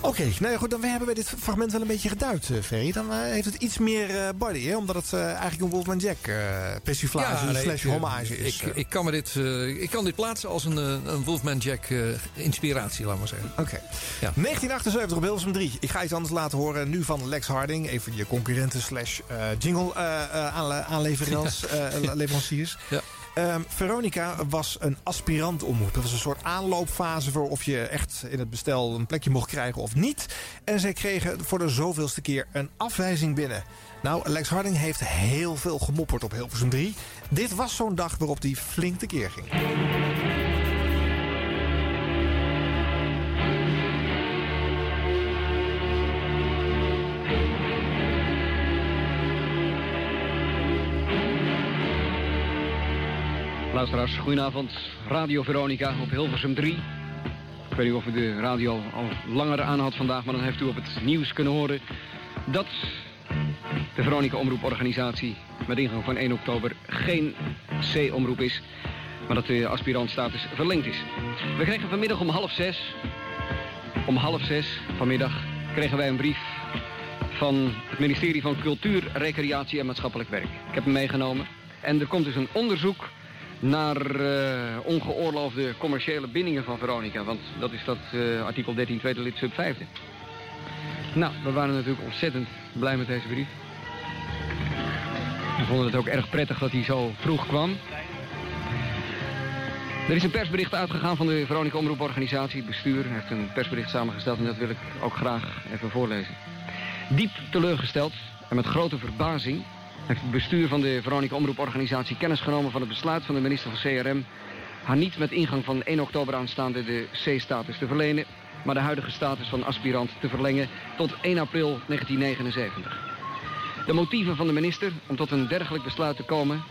Oké, nou ja, goed, dan we hebben bij dit fragment wel een beetje geduid, eh, Ferry. Dan eh, heeft het iets meer eh, body, hè? omdat het eigenlijk een Wolfman Jack persiflage nee, slash hommage is. Ik, ik, kan me dit, ik kan dit plaatsen als een, een Wolfman Jack inspiratie, laat maar zeggen. Oké. Ja. 1978 op Hilversum 3. Ik ga iets anders laten horen. Nu van Lex Harding. Even je concurrenten slash jingle aanle- aanleveranciers. leveranciers. Ja. Ehm, Veronica was een aspirant omroep. Dat was een soort aanloopfase voor of je echt in het bestel een plekje mocht krijgen of niet. En zij kregen voor de zoveelste keer een afwijzing binnen. Nou, Lex Harding heeft heel veel gemopperd op Hilversum 3. Dit was zo'n dag waarop hij flink tekeer ging. Luisteraars, goedenavond. Radio Veronica op Hilversum 3. Ik weet niet of u de radio al langer aanhoudt vandaag, maar dan heeft u op het nieuws kunnen horen dat de Veronica Omroeporganisatie met ingang van 1 oktober geen C-omroep is, maar dat de aspirantstatus verlengd is. We kregen vanmiddag om half zes, om half zes vanmiddag, kregen wij een brief van het ministerie van Cultuur, Recreatie en Maatschappelijk Werk. Ik heb hem meegenomen. En er komt dus een onderzoek naar eh, ongeoorloofde commerciële bindingen van Veronica. Want dat is dat eh, artikel 13 tweede lid sub 5. Nou, we waren natuurlijk ontzettend blij met deze brief. We vonden het ook erg prettig dat hij zo vroeg kwam. Er is een persbericht uitgegaan van de Veronica Omroeporganisatie. Het bestuur heeft een persbericht samengesteld en dat wil ik ook graag even voorlezen. Diep teleurgesteld en met grote verbazing heeft het bestuur van de Veronica Omroeporganisatie kennis genomen van het besluit van de minister van CRM haar niet met ingang van 1 oktober aanstaande de C-status te verlenen, maar de huidige status van aspirant te verlengen tot 1 april 1979. De motieven van de minister om tot een dergelijk besluit te komen,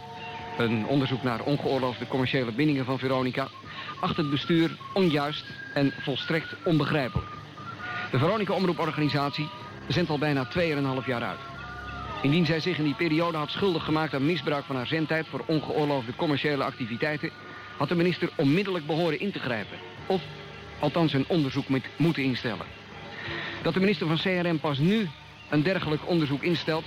een onderzoek naar ongeoorloofde commerciële bindingen van Veronica, acht het bestuur onjuist en volstrekt onbegrijpelijk. De Veronica Omroeporganisatie zendt al bijna 2,5 jaar uit. Indien zij zich in die periode had schuldig gemaakt aan misbruik van haar zendtijd voor ongeoorloofde commerciële activiteiten, had de minister onmiddellijk behoren in te grijpen. Of althans een onderzoek moet, moeten instellen. Dat de minister van CRM pas nu een dergelijk onderzoek instelt,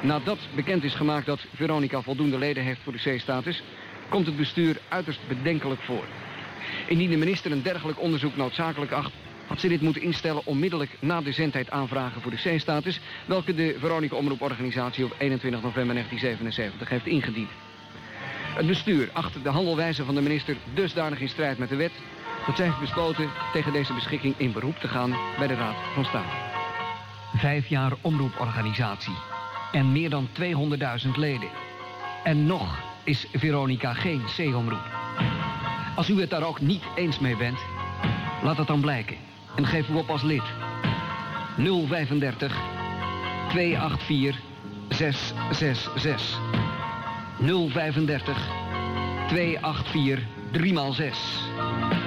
nadat bekend is gemaakt dat Veronica voldoende leden heeft voor de C-status, komt het bestuur uiterst bedenkelijk voor. Indien de minister een dergelijk onderzoek noodzakelijk acht, had ze dit moeten instellen onmiddellijk na de zendtijd aanvragen voor de C-status, welke de Veronica Omroeporganisatie op 21 november 1977 heeft ingediend. Het bestuur acht de handelwijze van de minister dusdanig in strijd met de wet, dat zij heeft besloten tegen deze beschikking in beroep te gaan bij de Raad van State. Vijf jaar omroeporganisatie en meer dan 200.000 leden. En nog is Veronica geen C-omroep. Als u het daar ook niet eens mee bent, laat het dan blijken. En geef u op als lid. 035 284 666. 035 284 3x6.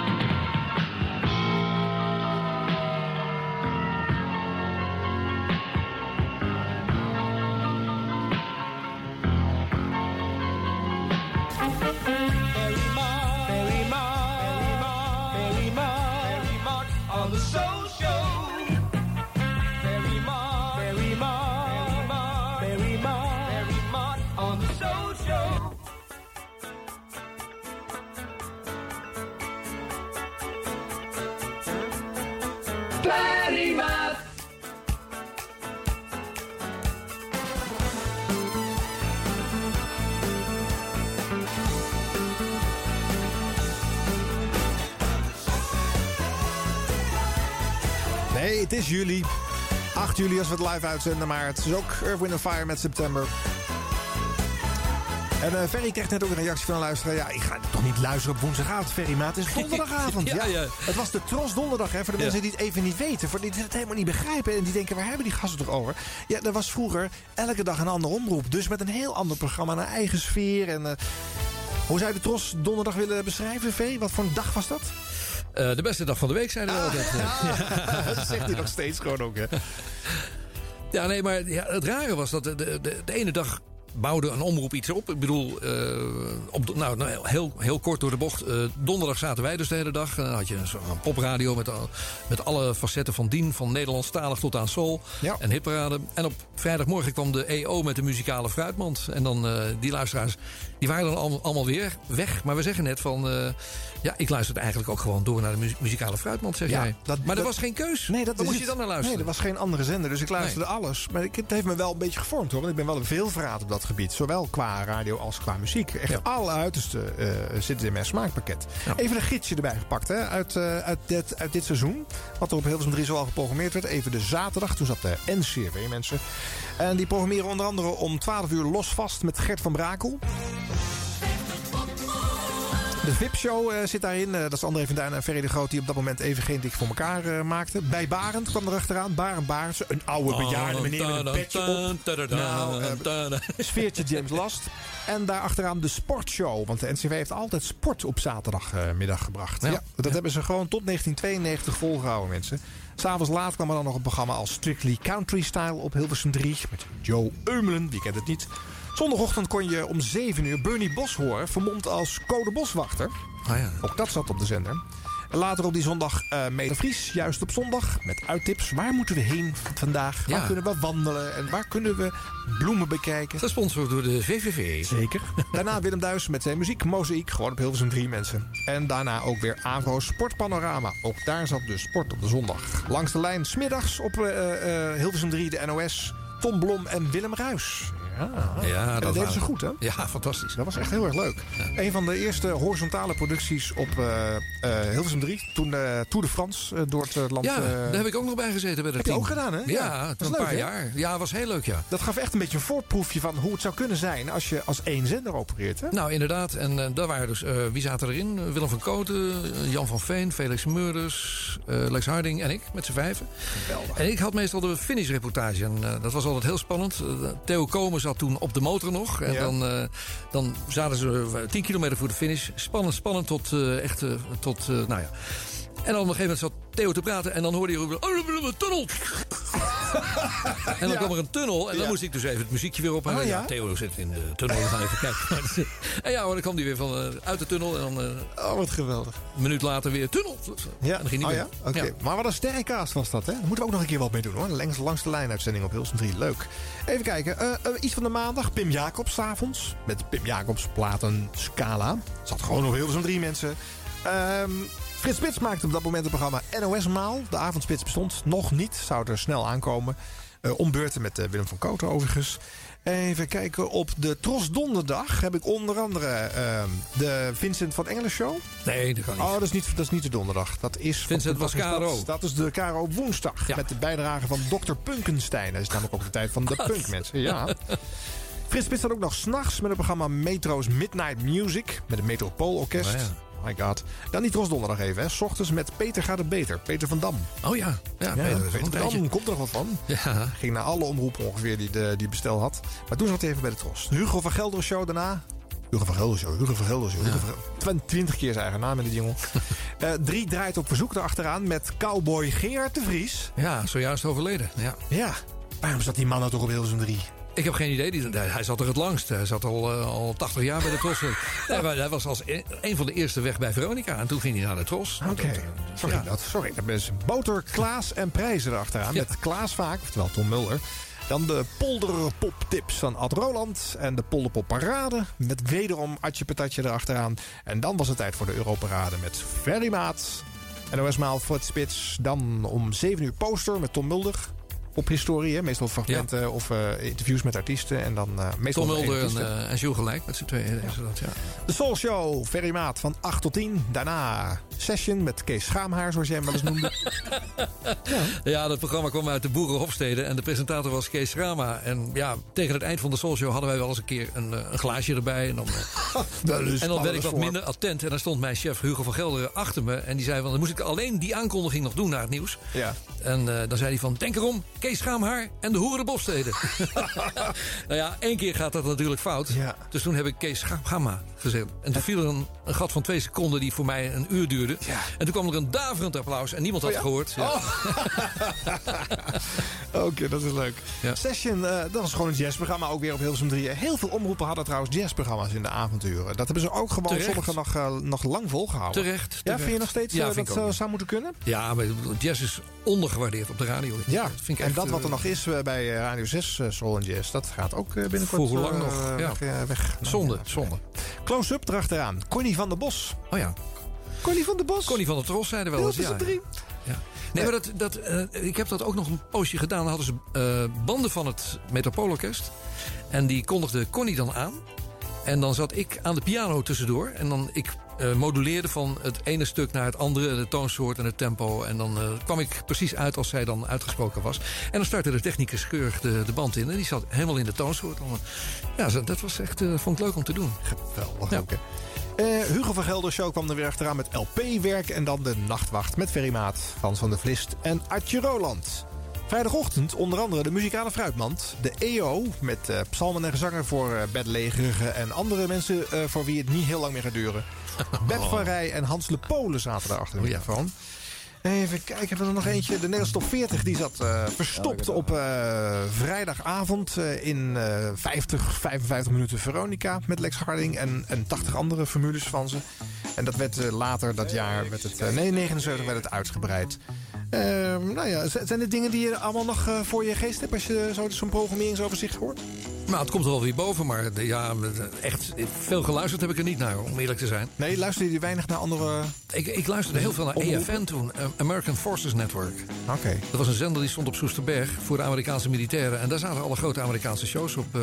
Het is juli. 8 juli als we het live uitzenden, maar het is ook Earth, Wind Fire met september. En eh, Ferry kreeg net ook een reactie van een luisteraar. Ja, ik ga toch niet luisteren op woensdagavond, Ferry, maar het is donderdagavond. Ja, ja. Het was de Tros Donderdag, hè, voor de Ja. mensen die het even niet weten. Voor die het helemaal niet begrijpen en die denken, waar hebben die gasten toch over? Ja, er was vroeger elke dag een andere omroep. Dus met een heel ander programma, een eigen sfeer. En, eh, Hoe zou je de Tros donderdag willen beschrijven, V? Wat voor een dag was dat? Eh, de beste dag van de week, zeiden we altijd. dat zegt hij nog steeds gewoon ook, hè? Ja, nee, maar ja, het rare was dat de, de, de ene dag bouwde een omroep iets op. Ik bedoel, eh, op, nou, nou, heel, heel kort door de bocht. Eh, donderdag zaten wij dus de hele dag. Dan had je een, popradio met, met alle facetten van dien. Van Nederlandstalig tot aan soul en hitparade. En op vrijdagmorgen kwam de EO met de muzikale fruitmand. En dan eh, die luisteraars, die waren dan allemaal, allemaal weer weg. Maar we zeggen net van... ja, ik luisterde eigenlijk ook gewoon door naar de mu- muzikale fruitmand, zeg jij. maar er dat- was geen keus. Nee, dat Waar moest je dan naar luisteren? Nee, er was geen andere zender, dus ik luisterde alles. Maar ik, het heeft me wel een beetje gevormd, hoor. Want ik ben wel een veelverraad op dat gebied. Zowel qua radio als qua muziek. Echt alle uiterste eh, zitten in mijn smaakpakket. Even een gidsje erbij gepakt, hè. Uit, eh, uit, dit, uit dit seizoen. Wat er op Hilversum 3 zoal geprogrammeerd werd. Even de zaterdag. Toen zat de NCRV, mensen. En die programmeren onder andere om 12 uur los vast met Gert van Brakel. De VIP-show eh, zit daarin. Eh, dat is André van Duin en Ferry de Groot... die op dat moment even geen dik voor elkaar eh, maakten. Bij Barend kwam er achteraan. Barend Barendse, een oude bejaarde meneer met een petje op. Nou, sfeertje James Last. En daar achteraan de sportshow. Want de NCV heeft altijd sport op zaterdagmiddag gebracht. Ja, dat hebben ze gewoon tot 1992 volgehouden, mensen. S'avonds laat kwam er dan nog een programma als Strictly Country Style op Hilversum 3. Met Joe Eumelen, wie kent het niet. Zondagochtend kon je om 7 uur Bernie Bos horen, vermomd als code boswachter. Ook dat zat op de zender. En later op die zondag eh Mede Vries, juist op zondag, met uittips. Waar moeten we heen vandaag? Waar Ja. kunnen we wandelen? En waar kunnen we bloemen bekijken? Gesponsord door de VVV. Zeker. Daarna Willem Duis met zijn muziek, Mozaïek, gewoon op Hilversum 3 mensen. En daarna ook weer Avro Sportpanorama. Ook daar zat dus sport op de zondag. Langs de lijn, smiddags op eh, eh, Hilversum 3 de NOS. Tom Blom en Willem Ruis. Ja, Ja, dat deden ze goed, hè? Ja, fantastisch. Dat was echt heel erg leuk. Een van de eerste horizontale producties op eh, eh, Hilversum 3. Toen de Tour de France eh, door het eh, land... Ja, eh, daar heb ik ook nog bij gezeten bij dat heb je team. ook gedaan, hè? Ja, dat toen is een leuk, paar jaar. Ja, was heel leuk, ja. Dat gaf echt een beetje een voorproefje van hoe het zou kunnen zijn als je als één zender opereert, hè? Nou, inderdaad. En eh, daar waren dus... eh, wie zaten erin? Eh, Willem van Koten, eh, Jan van Veen, Felix Meurders, eh, Lex Harding en ik, met z'n vijven. En ik had meestal de finishreportage. En eh, dat was altijd heel spannend. Eh, Theo Komen zat toen op de motor nog. En Ja. dan, eh, dan zaten ze eh, 10 kilometer voor de finish. Spannend, spannend tot eh, echt... eh, tot, eh, nou ja. En dan op een gegeven moment zat Theo te praten. En dan hoorde je roepen... Oh, tunnel! en dan Ja. kwam er een tunnel. En dan Ja. moest ik dus even het muziekje weer op. En Oh, ja? ja? Theo zit in de tunnel. We gaan even kijken. en ja, hoor, dan kwam die weer van, eh, uit de tunnel. En dan eh, Oh, wat geweldig. een minuut later weer tunnel. Ja, En dan ging oh weer. ja? Oké. Maar wat een sterrencast was dat, hè? Daar moeten we ook nog een keer wat mee doen, hoor. Langs, langs de lijn uitzending op Hilsum 3. Leuk. Even kijken. eh, iets van de maandag. Pim Jacobs avonds. Met Pim Jacobs platen Scala. Zat gewoon op Hilsum 3, mensen. Ehm Frits Spits maakte op dat moment het programma NOS Maal. De avondspits bestond nog niet. Zou er snel aankomen. Eh ombeurten met eh, Willem van Kooten overigens. Even kijken. Op de Tros Donderdag heb ik onder andere ehm, de Vincent van Engelen Show. Nee, dat kan niet. Oh, dat is niet, dat is niet de donderdag. Dat is Vincent was is dat? Is de KRO woensdag. Met de bijdrage van Dr. Punkenstein. Dat is namelijk ook de tijd van de Wat? punkmensen. Ja. Frits Spits had ook nog s'nachts met het programma Metro's Midnight Music. Met het Metropoolorkest. Oh ja. My god. Dan die Tros donderdag even. Hè. S ochtends met Peter gaat het beter. Peter van Dam. Oh ja. Ja, Ja, Peter, van Dam komt er nog wat van. Ja. Ging naar alle omroepen ongeveer die, de, die bestel had. Maar toen zat hij even bij de Tros. Hugo van Gelder show daarna. Hugo van Gelder show, Hugo van Gelder show. Van Twen- Twintig keer zijn eigen naam in de jingle. Eh, drie draait op verzoek erachteraan met cowboy Gerard de Vries. Ja, zojuist overleden. Ja. Ja. Waarom zat die man nou toch op Hilversum 3? Ik heb geen idee. Hij zat er het langst. Hij zat al, eh, al 80 jaar bij de Tros. Nee, hij was als een, een van de eerste weg bij Veronica. En toen ging hij naar de Tros. Oké. Eh, Sorry, ja. dat, sorry. Dat is Boter, Klaas en Prijzen erachteraan. Met Klaas vaak, oftewel Tom Mulder. Dan de polderpoptips van Ad Roland. En de polderpop parade. Met wederom Atje Patatje erachteraan. En dan was het tijd voor de Europarade met Ferry Maat. NOS Maal, Fred Spits. Dan om 7 uur poster met Tom Mulder. Op historie, hè? meestal fragmenten of eh, interviews met artiesten. En dan eh, meestal Tom Mulder en, Jules gelijk met z'n tweeën. dat, ja. De Soul Show, Ferry Maat van 8 tot 10. Daarna Session met Kees Schaamhaar, zoals jij hem wel eens noemde. Ja, dat programma kwam uit de Boerenhofstede en de presentator was Kees Schrama. En ja, tegen het eind van de Soul Show hadden wij wel eens een keer een, eh, een glaasje erbij. En dan, eh, en dan werd ik wat minder attent. En dan stond mijn chef Hugo van Gelderen achter me. En die zei, van, dan moest ik alleen die aankondiging nog doen naar het nieuws. Ja. En eh, dan zei hij van, denk erom, Kees Schaamhaar en de Hoerenbofstede. nou ja, één keer gaat dat natuurlijk fout. Dus toen heb ik Kees Schaamha gezegd. En toen viel er een, een gat van twee seconden die voor mij een uur duurde. En toen kwam er een daverend applaus en niemand had Oh ja? gehoord. Ja. Oké, dat is leuk. Session, eh, dat was gewoon een jazzprogramma, ook weer op Hilversum 3. Heel veel omroepen hadden trouwens jazzprogramma's in de avonduren. Dat hebben ze ook gewoon Terecht. sommigen nog, eh, nog lang volgehouden. Terecht, Ja, vind je nog steeds Ja, eh, dat eh, zou moeten kunnen? Ja, maar jazz is ondergewaardeerd op de radio. Ja, Dat vind ik en echt, dat wat er nog is bij Radio 6 eh, Soul and Jazz, dat gaat ook binnenkort Voor hoe lang nog? Ja. weg. weg. Zonde, zonde. Close-up erachteraan. Connie van der Bos. Oh ja. Connie van der Bos. Connie van der Tros zeiden wel eens. Ja, Hilversum 3. ja. Nee, maar dat, dat, eh, ik heb dat ook nog een poosje gedaan. Dan hadden ze eh, banden van het Metropoolorkest. En die kondigde Connie dan aan. En dan zat ik aan de piano tussendoor. En dan ik eh, moduleerde van het ene stuk naar het andere. De toonsoort en het tempo. En dan kwam ik precies uit als zij dan uitgesproken was. En dan startte de technicus keurig de, de band in. En die zat helemaal in de toonsoort. Ja, dat was echt, vond ik leuk om te doen. Geweldig ook, hè. Eh, Hugo van Gelder Show kwam er weer achteraan met LP-werk. En dan de Nachtwacht met Ferry Maat, Frans van der Vlist en Artje Roland. Vrijdagochtend onder andere de muzikale fruitmand. De EO met eh, psalmen en gezangen voor eh bedlegerigen en andere mensen voor wie het niet heel lang meer gaat duren. Beb van Rij en Hans Le Polen zaten daar achter de microfoon. Even kijken, hebben we er nog eentje? De Nederlandse Top 40 die zat eh, verstopt op eh, vrijdagavond eh, in eh 50, 55 minuten Veronica met Lex Harding en, en 80 andere formules van ze. En dat werd later dat jaar, werd het, nee 79 werd het uitgebreid. Ehm, nou ja, zijn dit dingen die je allemaal nog voor je geest hebt als je zo- zo'n programmeringsoverzicht hoort? Nou, het komt er wel weer boven, maar ja, echt veel geluisterd heb ik er niet naar, om eerlijk te zijn. Nee, luisterde je weinig naar andere... Ik, ik luisterde heel veel naar Omroepen? AFN toen, eh, American Forces Network. Oké. Dat was een zender die stond op Soesterberg voor de Amerikaanse militairen. En daar zaten alle grote Amerikaanse shows op. eh,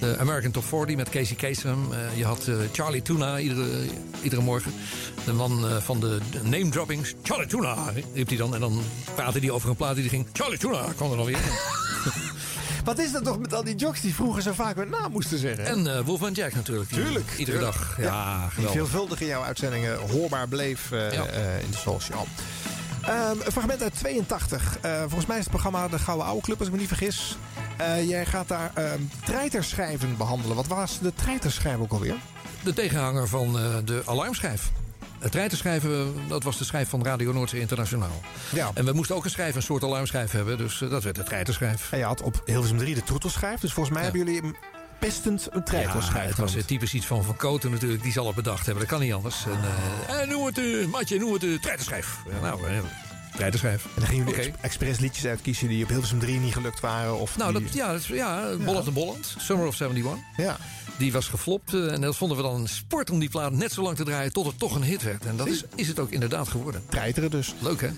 de American Top 40 met Casey Kasem. Eh, je had eh, Charlie Tuna iedere, iedere morgen. De man eh, van de, name droppings. Charlie Tuna, riep hij dan. En dan praatte hij over een plaat die ging. Charlie Tuna, kwam er dan weer. Wat is dat toch met al die jocks die vroeger zo vaak hun naam moesten zeggen? En eh, Wolfman Jack natuurlijk. die Tuurlijk. Iedere tuurlijk. dag. Ja, Die geweldig. veelvuldig in jouw uitzendingen hoorbaar bleef eh, Ja. eh, in de Show. Ehm, een fragment uit 82. Eh, volgens mij is het programma De Gouden Oude Club, als ik me niet vergis. Jij gaat daar ehm treiterschijven behandelen. Wat was de treiterschijf ook alweer? De tegenhanger van de alarmschijf. Het treiterschijven, dat was de schijf van Radio Noordzee Internationaal. Ja. En we moesten ook een schijf, een soort alarmschijf hebben. Dus eh, dat werd de treiterschijf. En je had op Hilversum 3 de troetelschijf. Dus volgens mij hebben jullie hem pestend een Ja, treiterschijf het was het typisch iets van Van Koten natuurlijk. Die zal het bedacht hebben. Dat kan niet anders. En, eh, eh, noem het, eh, Matje, noem het de treiterschijf. Ja, nou, eh, treiterschijf. En dan gingen jullie ex- expres liedjes uitkiezen die op Hilversum 3 niet gelukt waren. Of Nou, die... dat, ja, dat, is- ja, Bolland en Bolland. Summer of 71. Ja. Die was geflopt. eh, en dat vonden we dan een sport om die plaat net zo lang te draaien... tot het toch een hit werd. En dat is, is het ook inderdaad geworden. Treiteren dus. Leuk, hè?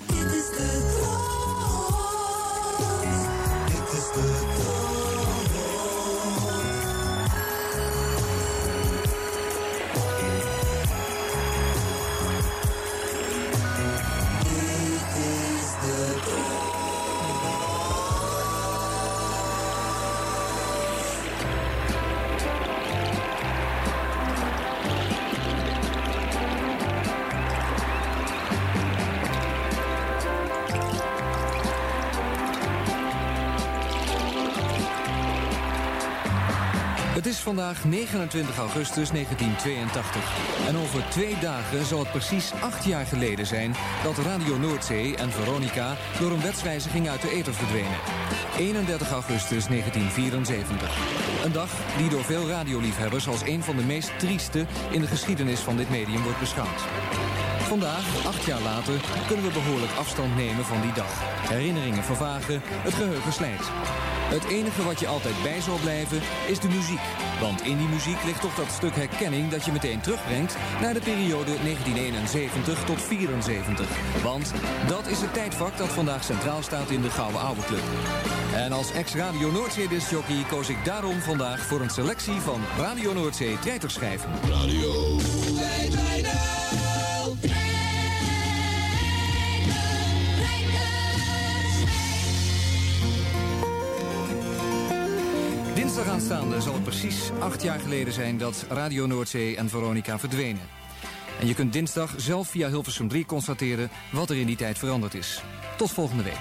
Vandaag 29 augustus 1982. En over twee dagen zal het precies acht jaar geleden zijn... dat Radio Noordzee en Veronica door een wetswijziging uit de ether verdwenen. 31 augustus 1974. Een dag die door veel radioliefhebbers als een van de meest trieste... in de geschiedenis van dit medium wordt beschouwd. Vandaag, acht jaar later, kunnen we behoorlijk afstand nemen van die dag. Herinneringen vervagen, het geheugen slijt. Het enige wat je altijd bij zal blijven is de muziek. Want in die muziek ligt toch dat stuk herkenning dat je meteen terugbrengt naar de periode 1971 tot 74. Want dat is het tijdvak dat vandaag centraal staat in de Gouden Oude Club. En als ex-Radio Noordzee discjockey koos ik daarom vandaag voor een selectie van Radio Noordzee treiterschijven. Radio Aanstaande zal het precies acht jaar geleden zijn dat Radio Noordzee en Veronica verdwenen. En je kunt dinsdag zelf via Hilversum 3 constateren wat er in die tijd veranderd is. Tot volgende week.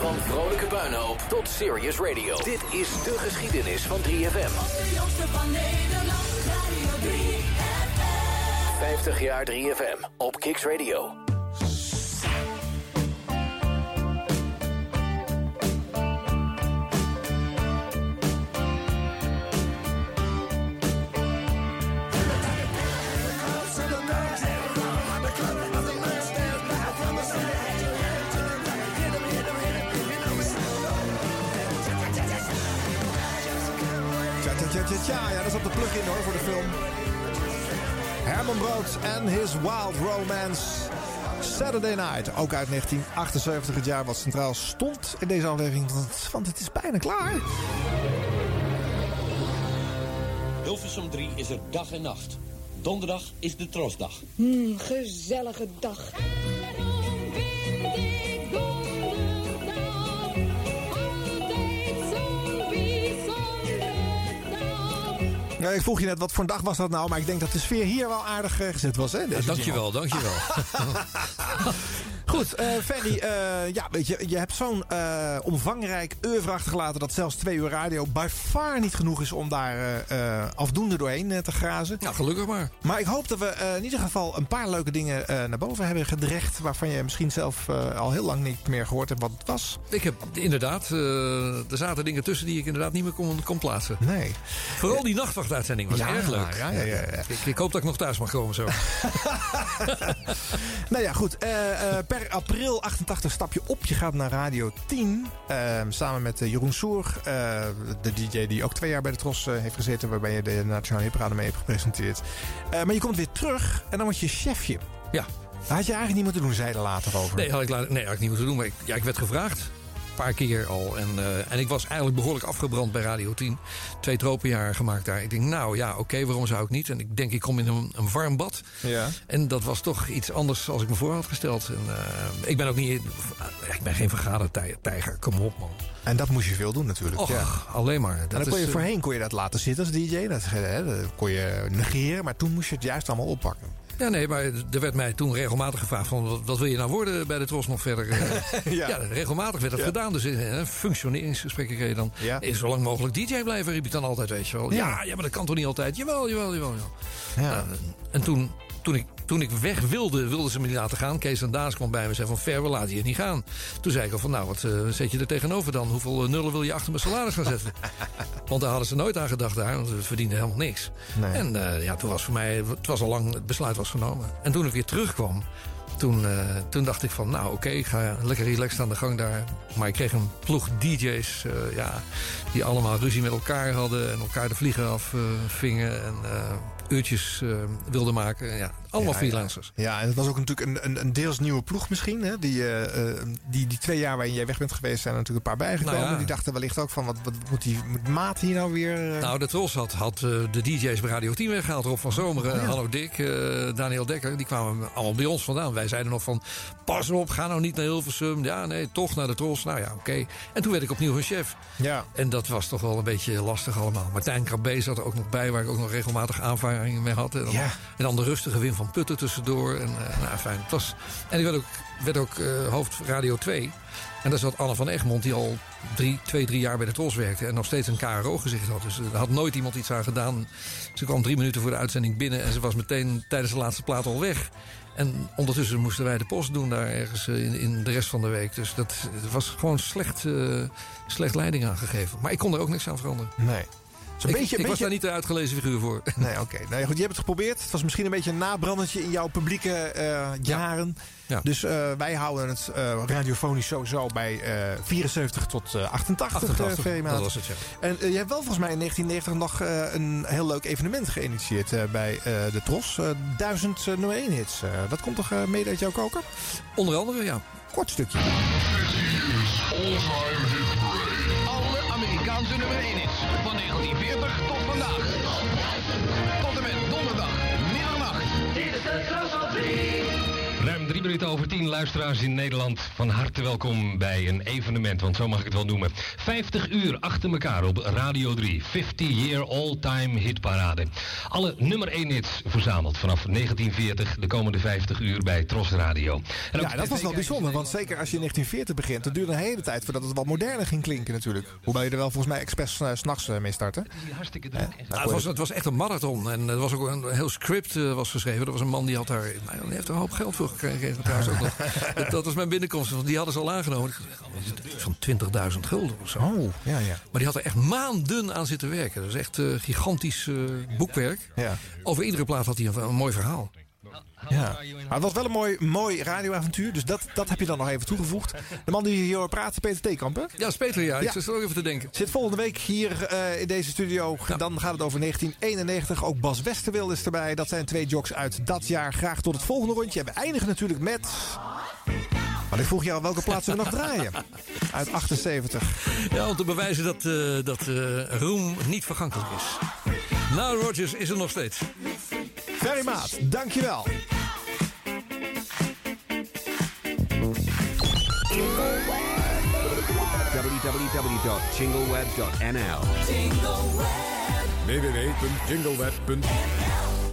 Van vrolijke puinhoop tot serious radio. Dit is de geschiedenis van 3FM. De jongste van Nederland, Radio 3FM. 50 jaar 3FM op Kicks Radio. Tja. Ja, dat is op de plug-in hoor voor de film. Herman Brood en His Wild Romance. Saturday Night, ook uit 1978, het jaar wat centraal stond in deze aflevering. Want, het is bijna klaar. Hilversum 3 is er dag en nacht. Donderdag is de trosdag. Hmm, gezellige dag. Ja, ik vroeg je net wat voor een dag was dat nou, maar ik denk dat de sfeer hier wel aardig eh, gezet was. Hè, Ja, deze dankjewel, dankjewel. Goed, eh Ferry, eh, ja, weet je, je hebt zo'n eh, omvangrijk oeuvre achtergelaten dat zelfs twee uur radio by far niet genoeg is om daar afdoende doorheen te grazen. Ja, gelukkig maar. Maar ik hoop dat we in ieder geval een paar leuke dingen naar boven hebben gedrecht. Waarvan je misschien zelf al heel lang niet meer gehoord hebt wat het was. Ik heb inderdaad, er zaten dingen tussen die ik inderdaad niet meer kon, kon plaatsen. Nee. Vooral die nachtwachtuitzending was Ja, erg leuk. ja, ja. Ik, ik hoop dat ik nog thuis mag komen zo. Nou ja, goed. eh, per april 88 stap je op. Je gaat naar Radio 10. eh, samen met eh, Jeroen Soer. eh, de DJ die ook twee jaar bij de Tros eh, heeft gezeten. Waarbij je de Nationale Hitparade mee hebt gepresenteerd. Maar je komt weer terug. En dan word je chefje. Ja. Dat had je eigenlijk niet moeten doen, zei je er later over. Nee, had ik, nee, had ik niet moeten doen. Maar ik, ja, ik werd gevraagd. Een paar keer al. En, eh, en ik was eigenlijk behoorlijk afgebrand bij Radio 10. Twee tropenjaren gemaakt daar. Ik denk, nou ja, oké, waarom zou ik niet? En ik denk, ik kom in een, een warm bad. Ja. En dat was toch iets anders als ik me voor had gesteld. En, eh, ik ben ook niet... Ik ben geen vergadertijger, kom op man. En dat moest je veel doen natuurlijk. Och, ja. alleen maar. En Dat dan kon je is, eh, voorheen kon je dat laten zitten als DJ. Dat, hè, dat kon je negeren. Maar toen moest je het juist allemaal oppakken. Ja, nee, maar er werd mij toen regelmatig gevraagd van... wat, wat wil je nou worden bij de Tros nog verder? Eh, Ja. ja. regelmatig werd dat Ja. gedaan. Dus in een functioneringsgesprekken kreeg je dan... Ja. "Nee, zo lang mogelijk DJ blijven, riep je dan altijd, weet je wel. Ja. Ja, maar dat kan toch niet altijd? Jawel, jawel, jawel. jawel. Ja. Nou, en toen, toen, ik, toen ik weg wilde, wilden ze me niet laten gaan. Kees en Daas kwam bij me en zei van... Ver, we laten je niet gaan. Toen zei ik al van, nou, wat eh, zet je er tegenover dan? Hoeveel eh, nullen wil je achter mijn salaris gaan zetten? Want daar hadden ze nooit aan gedacht daar. Want we verdienden helemaal niks. Nee. En eh, ja, toen was voor mij... Het was al lang, het besluit was genomen. En toen ik weer terugkwam... Toen, toen dacht ik van, nou oké, ik ga lekker relaxed aan de gang daar. Maar ik kreeg een ploeg DJ's ja, die allemaal ruzie met elkaar hadden... en elkaar de vliegen afvingen en uurtjes eh, wilden maken. Ja, allemaal Ja, freelancers. Ja, en het was ook natuurlijk een, een, een deels nieuwe ploeg misschien. Hè? Die, eh, eh, die, die twee jaar waarin jij weg bent geweest zijn er natuurlijk een paar bijgekomen. Nou ja. Die dachten wellicht ook van, wat, wat moet die moet Maat hier nou weer... Nou, de Tros had, had de DJ's bij Radio 10 weggehaald. Rob van Zomeren, Oh. Hallo Dick, Daniel Dekker. Die kwamen allemaal bij ons vandaan. Wij zeiden nog van, pas op, ga nou niet naar Hilversum. Ja, nee, toch naar de Tros. Nou ja, oké. En toen werd ik opnieuw een chef. Ja. En dat was toch wel een beetje lastig allemaal. Martijn Krabbe zat er ook nog bij, waar ik ook nog regelmatig mee had. En dan, Ja. en dan de rustige Wim van Putten tussendoor. En, eh, nou, fijn. Het was, en ik werd ook, werd ook eh, hoofd Radio 2. En daar zat Anne van Egmond, die al drie, twee, drie jaar bij de Tros werkte. En nog steeds een KRO-gezicht had. Dus er had nooit iemand iets aan gedaan. Ze kwam drie minuten voor de uitzending binnen. En ze was meteen tijdens de laatste plaat al weg. En ondertussen moesten wij de post doen daar ergens eh, in, in de rest van de week. Dus dat was gewoon slecht, eh, slecht leiding aangegeven. Maar ik kon er ook niks aan veranderen. Nee. Zo'n ik, beetje, ik was daar niet de uitgelezen figuur voor. Nee, oké. Nou ja, goed, je hebt het geprobeerd. Het was misschien een beetje een nabrandetje in jouw publieke eh, jaren. Ja. Dus eh, wij houden het eh, radiofonisch sowieso bij eh 74 tot eh 88. 88, eh, Ferrymaat. dat was het, ja. En je hebt wel volgens mij in 1990 nog eh, een heel leuk evenement geïnitieerd eh, bij eh, de Tros. Eh 1000 nummer 1 hits. Dat komt toch mede uit jouw koker? Onder andere, ja. Kort stukje. Alle Amerikaanse nummer 1 hits van 1940 tot minuten over tien luisteraars in Nederland. Van harte welkom bij een evenement, want zo mag ik het wel noemen. 50 uur achter elkaar op Radio 3. 50 year all-time hitparade. Alle nummer 1 hits verzameld vanaf 1940 de komende 50 uur bij Tros Radio. En ook Ja, dat was wel bijzonder, want zeker als je in 1940 begint, dat duurde een hele tijd voordat het wat moderner ging klinken natuurlijk. Hoewel je er wel volgens mij expres uh, s'nachts uh, mee startte. Hartstikke druk. Ja, het, was, het was echt een marathon. En er was ook een heel script uh, was geschreven. Er was een man die had daar. Nou, die heeft er een hoop geld voor gekregen trouwens ook nog. dat, dat was mijn binnenkomst. Want die hadden ze al aangenomen. Van 20.000 gulden of zo. Oh, ja, ja. Maar die had er echt maanden aan zitten werken. Dat is echt uh, gigantisch uh, boekwerk. Ja. Over iedere plaat had hij een, een mooi verhaal. Ja, maar het was wel een mooi, mooi radioavontuur. Dus dat, dat heb je dan nog even toegevoegd. De man die hier praat, Peter Theekamp, hè? Ja, dat is Peter, ja. Ik zit er ook even te denken. Zit volgende week hier uh, in deze studio. Ja. Dan gaat het over 1991. Ook Bas Westerwil is erbij. Dat zijn twee jocks uit dat jaar. Graag tot het volgende rondje. En we eindigen natuurlijk met... Maar ik vroeg jou welke plaats we nog draaien. Uit 78. Ja, om te bewijzen dat, uh, dat uh, roem niet vergankelijk is. Nou, Rogers is er nog steeds. Ferry Maat, dankjewel. www.jingleweb.nl www.jingleweb.nl